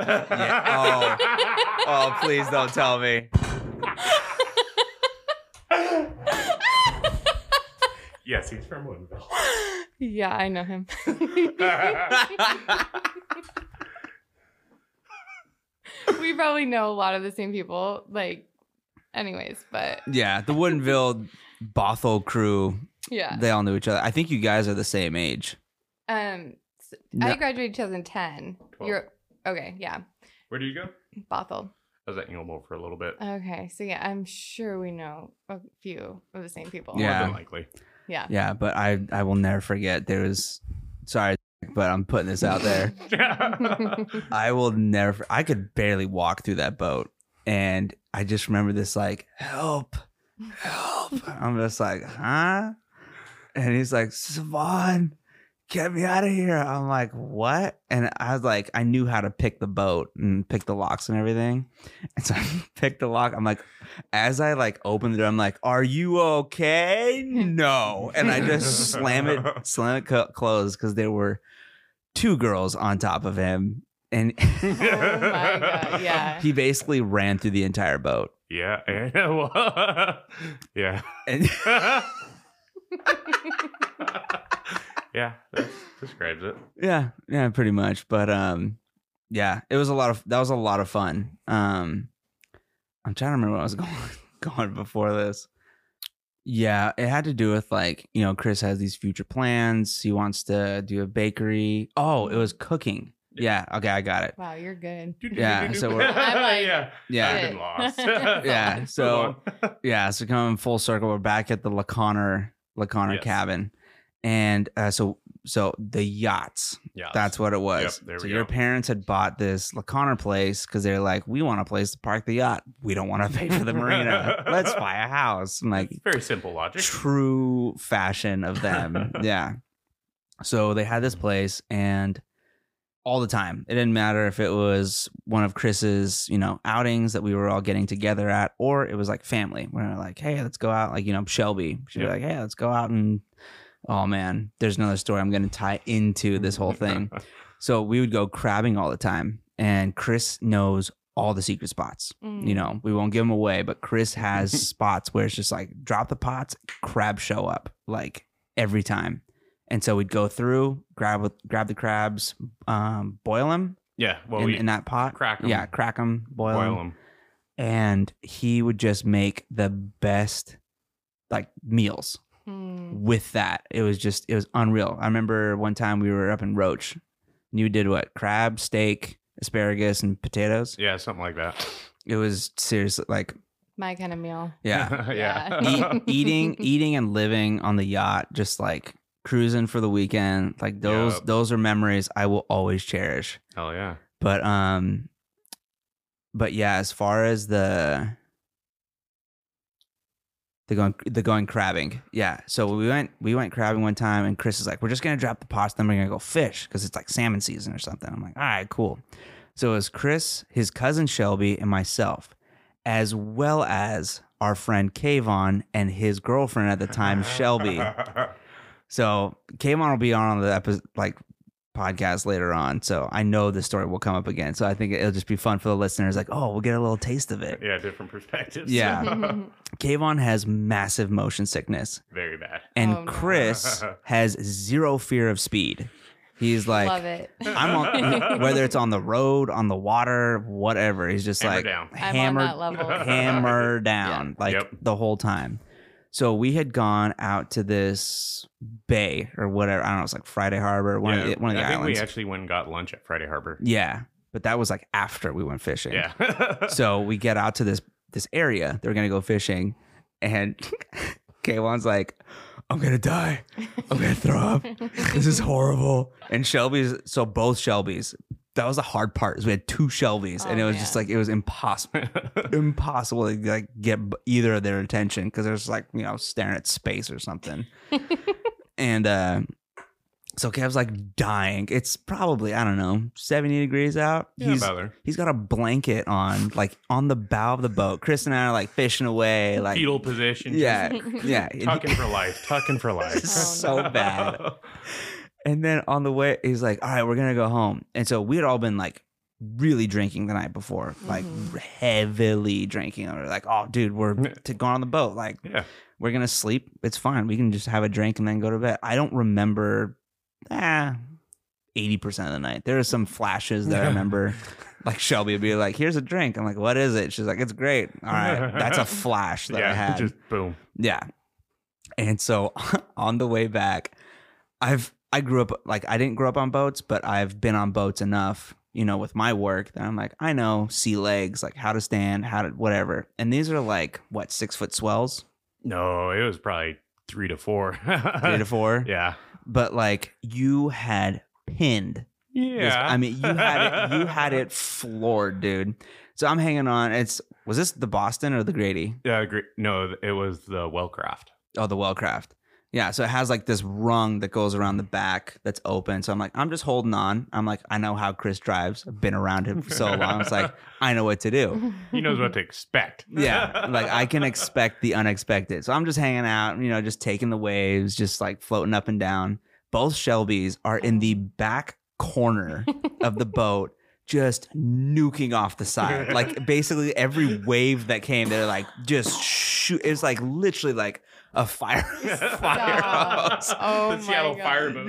Yeah. Oh, oh, please don't tell me. yes, he's from Woodinville. yeah, I know him. [LAUGHS] we probably know a lot of the same people. Like, anyways, but Yeah, the Woodinville Bothell crew, yeah. they all knew each other. I think you guys are the same age. Um, s- No- I graduated 2010. Twelve. You're okay. Yeah, Where do you go? Bothell. I was at Inglemoor for a little bit. Okay, so yeah, I'm sure we know a few of the same people. Yeah. More than likely. yeah. Yeah, but I I will never forget. There was, sorry, but I'm putting this out there. [LAUGHS] I will never. I could barely walk through that boat, and I just remember this like help, help. I'm just like, huh? And he's like, Sevan, get me out of here. I'm like, what? And I was like, I knew how to pick the boat and pick the locks and everything. [LAUGHS] And so I [LAUGHS] picked the lock. I'm like, as I like open the door, I'm like, are you okay? No. And I just slam it, [LAUGHS] slam it co- closed because there were two girls on top of him. And Oh my god. Yeah. he basically ran through the entire boat. Yeah. Yeah. yeah. And yeah. That describes it. yeah, yeah, pretty much. But um, yeah, it was a lot of that was a lot of fun. Um, I'm trying to remember what I was [LAUGHS] going going before this. Yeah, it had to do with like you know Chris has these future plans. He wants to do a bakery. Oh, it was cooking. Yeah, okay, I got it. Wow, you're good. [LAUGHS] Yeah, so we're- I'm like, yeah. Yeah, I've been lost. [LAUGHS] Yeah, so- yeah. So coming full circle, we're back at the LaConner LaConner Yes. cabon, and uh, so so the yachts. yeah. That's what it was. Yep, there so we your go. parents had bought this LaConner place because they're like, we want a place to park the yacht. We don't want to pay for the marina. Let's buy a house. I'm like, very simple logic. true fashion of them. [LAUGHS] yeah. So they had this place and all the time. It didn't matter if it was one of Chris's, you know, outings that we were all getting together at, or it was like family. We're like, hey, let's go out. Like, you know, Shelby. She'd Yep. be like, hey, let's go out and oh man, there's another story I'm gonna tie into this whole thing. [LAUGHS] so we would go crabbing all the time. And Chris knows all the secret spots. You Mm. know, we won't give them away, but Chris has [LAUGHS] spots where it's just like drop the pots, crabs show up like every time. And so we'd go through, grab grab the crabs, um, boil them yeah. Well, in, we in that pot. crack 'em. Yeah, crack them, boil, boil 'em. them. and he would just make the best like meals Hmm. with that. It was just it was unreal. I remember one time we were up in Roche, and you did what? Crab, steak, asparagus, and potatoes. Yeah, something like that. It was seriously like My kind of meal. yeah, [LAUGHS] yeah. Yeah. Eat, [LAUGHS] eating eating and living on the yacht just like cruising for the weekend like those Yep. those are memories i will always cherish Hell yeah. but um but yeah as far as the the going the going crabbing. Yeah. So we went we went crabbing one time and chris is like we're just gonna drop the pots then we're gonna go fish because it's like salmon season or something. I'm like all right cool. So it was chris his cousin shelby and myself as well as our friend Kayvon and his girlfriend at the time shelby. [LAUGHS] So Kayvon will be on the episode, like podcast later on. So I know this story will come up again. So I think it'll just be fun for the listeners. Like, oh, we'll get a little taste of it. yeah, different perspectives. Yeah. [LAUGHS] Kayvon has massive motion sickness, Very bad. and Oh, no. Chris [LAUGHS] has zero fear of speed. He's like, Love it. I'm on whether it's on the road, on the water, whatever. He's just Hammer like down. I'm hammer, on that level. hammer [LAUGHS] down like Yep. the whole time. So we had gone out to this bay or whatever. I don't know. It's like Friday Harbor, one of the, one of the I think islands. we actually went and got lunch at Friday Harbor. yeah, but that was like after we went fishing. Yeah. [LAUGHS] So we get out to this this area. They're gonna go fishing, and [LAUGHS] Kayvon's like, "I'm gonna die. I'm gonna throw up. This is [LAUGHS] horrible." And Shelby's so both Shelby's that was the hard part. Is we had two Shelbys, and Oh, it was just man. like it was impossible, [LAUGHS] impossible to like get either of their attention because they're just like you know staring at space or something. [LAUGHS] and uh, so Kev's like dying. It's probably I don't know seventy degrees out. yeah, he's about there. he's got a blanket on, like on the bow of the boat. Chris and I are like fishing away, [LAUGHS] like Fetal position. yeah, yeah. Tucking for life. Tucking for life. So bad. And then on the way, he's like, "All right, we're gonna go home." And so we had all been like really drinking the night before, like Mhm. heavily drinking. And we're like, "Oh, dude, we're to go on the boat. Like, Yeah. we're gonna sleep. It's fine. We can just have a drink and then go to bed." I don't remember, ah, eighty percent of the night. There are some flashes that I remember. [LAUGHS] Like Shelby would be like, "Here's a drink." I'm like, "What is it?" She's like, "It's great." All right, that's a [LAUGHS] flash that I had. Just boom. Yeah. And so [LAUGHS] on the way back, I've I grew up like I didn't grow up on boats, but I've been on boats enough, you know, with my work that I'm like, I know sea legs, like how to stand, how to whatever. And these are like what, six foot swells? No, it was probably three to four. [LAUGHS] Three to four. Yeah. But like you had pinned this- Yeah. I mean, you had it you [LAUGHS] had it floored, dude. So I'm hanging on. It's was this the Boston or the Grady? Uh, yeah, great. No, it was the Wellcraft. Oh, the Wellcraft. Yeah, so it has like this rung that goes around the back that's open. So I'm like, I'm just holding on. I'm like, I know how Chris drives. I've been around him for so long. It's like, [LAUGHS] I know what to do. He knows what to expect. [LAUGHS] Yeah, like I can expect the unexpected. So I'm just hanging out, you know, just taking the waves, just like floating up and down. Both Shelbys are in the back corner of the boat, just nuking off the side. Like basically every wave that came, they're like just shoot. It's like literally like a fire [LAUGHS] fire hose. Oh the my Seattle God. Fireboat.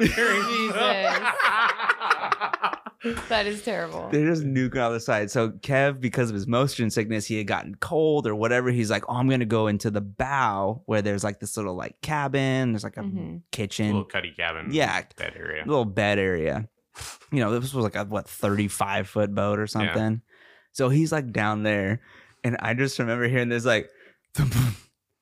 That is terrible. They're just nuking off the side. So Kev, because of his motion sickness, he had gotten cold or whatever. He's like, "Oh, I'm gonna go into the bow where there's like this little like cabin. There's like a Mhm. kitchen, Little cuddy cabin. Yeah. bed area. little bed area. You know, this was like a what 35 foot boat or something. So he's like down there, and I just remember hearing this like. [LAUGHS]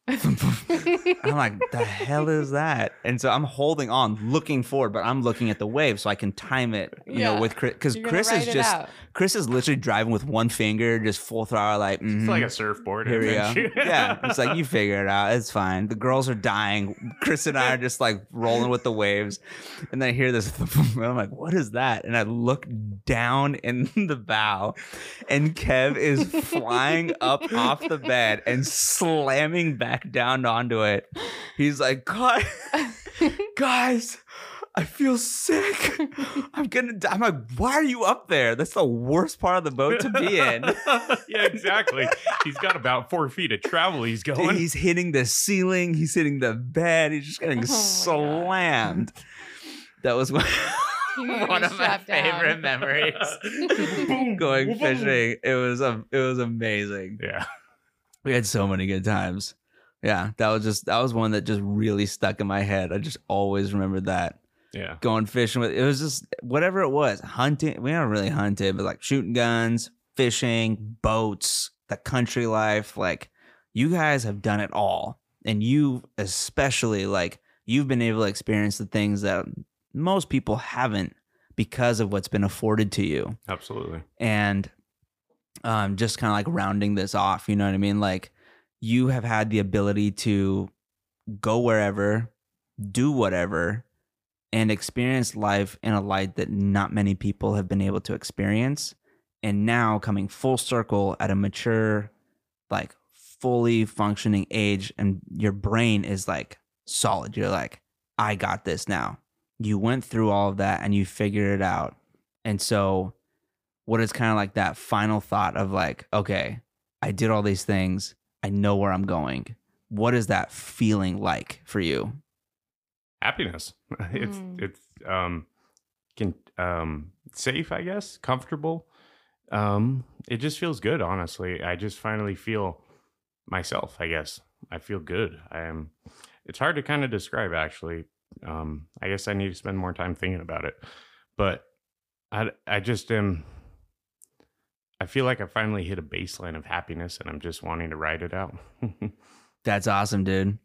I'm like, the hell is that? And so I'm holding on, looking forward, but I'm looking at the wave so I can time it, you know, with Chris. Because Chris is just out. Chris is literally driving with one finger, just full throttle, like, It's mhm. like a surfboard. here we go. [LAUGHS] yeah, it's like you figure it out. It's fine. The girls are dying. Chris and I are just like rolling with the waves, and then I hear this. [LAUGHS] I'm like, "What is that?" And I look down in [LAUGHS] the bow, and Kev is flying up off the bed and slamming back down onto it. He's like, "God, guys." I feel sick. [LAUGHS] I'm gonna die. I'm like, why are you up there? That's the worst part of the boat to be in. [LAUGHS] yeah, exactly. He's got about four feet of travel. He's Dude, [LAUGHS] going. he's hitting the ceiling. He's hitting the bed. He's just getting Oh my God. slammed. That was one, You need to one of my strapped down. favorite memories. Boom, Going boom. fishing, it was a, it was amazing. Yeah. We had so many good times. Yeah, that was just that was one that just really stuck in my head. I just always remembered that Yeah. going fishing with it was just whatever it was hunting. We don't really hunted, but like shooting guns, fishing, boats, the country life. Like you guys have done it all, and you especially like you've been able to experience the things that most people haven't because of what's been afforded to you Absolutely. and um, just kind of like rounding this off, you know what I mean? Like you have had the ability to go wherever, do whatever, and experience life in a light that not many people have been able to experience. And now coming full circle at a mature, like fully functioning age, and your brain is like solid. You're like, I got this now. You went through all of that and you figured it out. And so, what is kind of like that final thought of like, okay, I did all these things. I know where I'm going. What is that feeling like for you? Happiness. [LAUGHS] It's Mm. it's um can um safe, I guess, comfortable. Um it just feels good, honestly. I just finally feel myself, I guess. I feel good. I am it's hard to kind of describe actually. Um I guess I need to spend more time thinking about it. But I I just am I feel like I finally hit a baseline of happiness and I'm just wanting to ride it out. [LAUGHS] That's awesome, dude.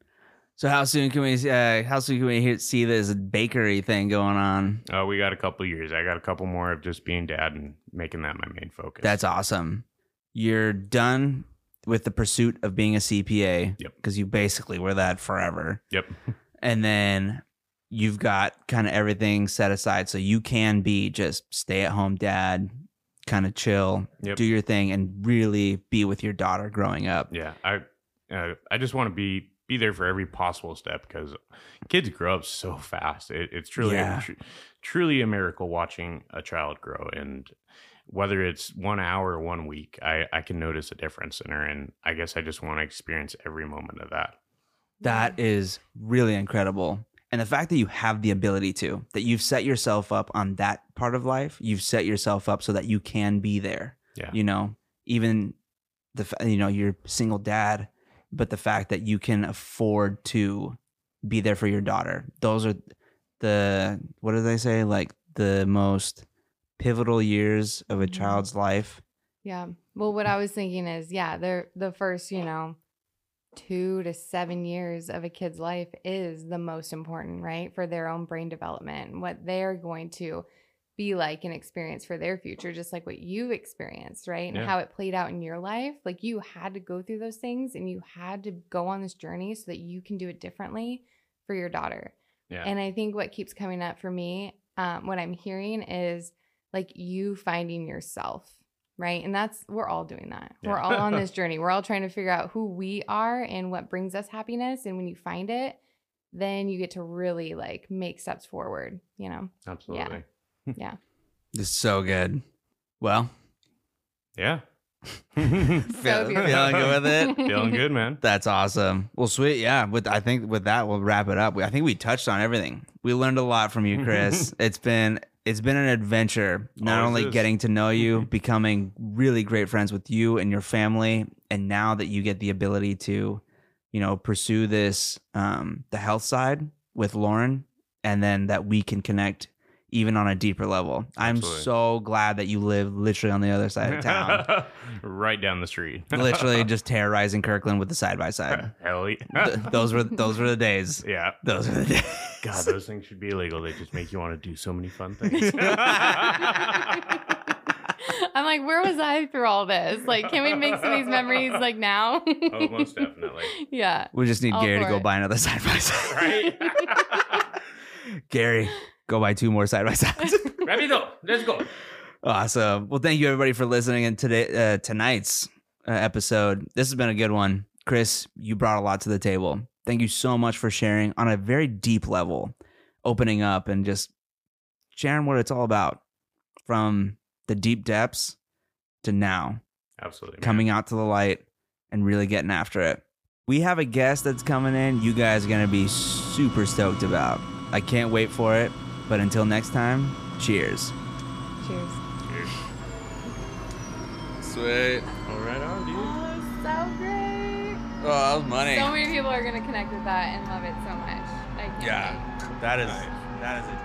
So how soon can we uh, how soon can we hear, see this bakery thing going on? Oh, we got a couple years. I got a couple more of just being dad and making that my main focus. That's awesome. You're done with the pursuit of being a CPA. Yep. Because you basically were that forever. Yep. [LAUGHS] And then you've got kind of everything set aside so you can be just stay at home dad, kind of chill, Yep. do your thing, and really be with your daughter growing up. Yeah, I uh, I just want to be be there for every possible step because kids grow up so fast. It, it's truly Yeah. tr- truly a miracle watching a child grow, and whether it's one hour or one week, I I can notice a difference in her, and I guess I just want to experience every moment of that. That is really incredible. And the fact that you have the ability to, that you've set yourself up on that part of life, you've set yourself up so that you can be there. Yeah. You know, even the, you know, you're single dad, but the fact that you can afford to be there for your daughter, those are the, what do they say? Like the most pivotal years of a Mhm. child's life. Yeah. Well, what I was thinking is, yeah, they're the first, you know, two to seven years of a kid's life is the most important, right? For their own brain development, what they're going to be like an experience for their future, just like what you've experienced, right? And Yeah. how it played out in your life. Like you had to go through those things and you had to go on this journey so that you can do it differently for your daughter. Yeah. And I think what keeps coming up for me, um, what I'm hearing is like you finding yourself, right? And that's, we're all doing that. We're all on this journey. We're all trying to figure out who we are and what brings us happiness. And when you find it, then you get to really like make steps forward, you know? Absolutely. [LAUGHS] It's so good. Well, Yeah. [LAUGHS] [LAUGHS] feeling, beautiful. feeling good with it. Feeling good, man. That's awesome. Well, sweet. Yeah. With I think with that we'll wrap it up. I think we touched on everything. We learned a lot from you, Chris. it's been it's been an adventure. Not Always only is. getting to know you, becoming really great friends with you and your family, and now that you get the ability to, you know, pursue this um the health side with Lauren, and then that we can connect even on a deeper level. I'm so glad that you live literally on the other side of town. [LAUGHS] right down the street. [LAUGHS] literally just terrorizing Kirkland with the side by side. Hell yeah. Th- those were those were the days. [LAUGHS] yeah. Those were the days. God, those things should be illegal. They just make you want to do so many fun things. I'm like, where was I through all this? Like, can we make some of these memories like now? oh, most definitely. yeah. we just need All Gary to go it. buy another side by side. Right? Gary, go buy two more side by sides. [LAUGHS] Rapido, let's go. awesome. Well, thank you everybody for listening in today uh, tonight's uh, episode. This has been a good one. Chris, you brought a lot to the table. Thank you so much for sharing on a very deep level, opening up and just sharing what it's all about from the deep depths to now. Absolutely. man. coming out to the light and really getting after it. We have a guest that's coming in. You guys are going to be super stoked about. I can't wait for it. But until next time, cheers. Cheers. Cheers. Sweet. All right on, dude. Oh, so great. Oh, that was money. So many people are going to connect with that and love it so much. I can't Yeah. wait. That is Nice. that is a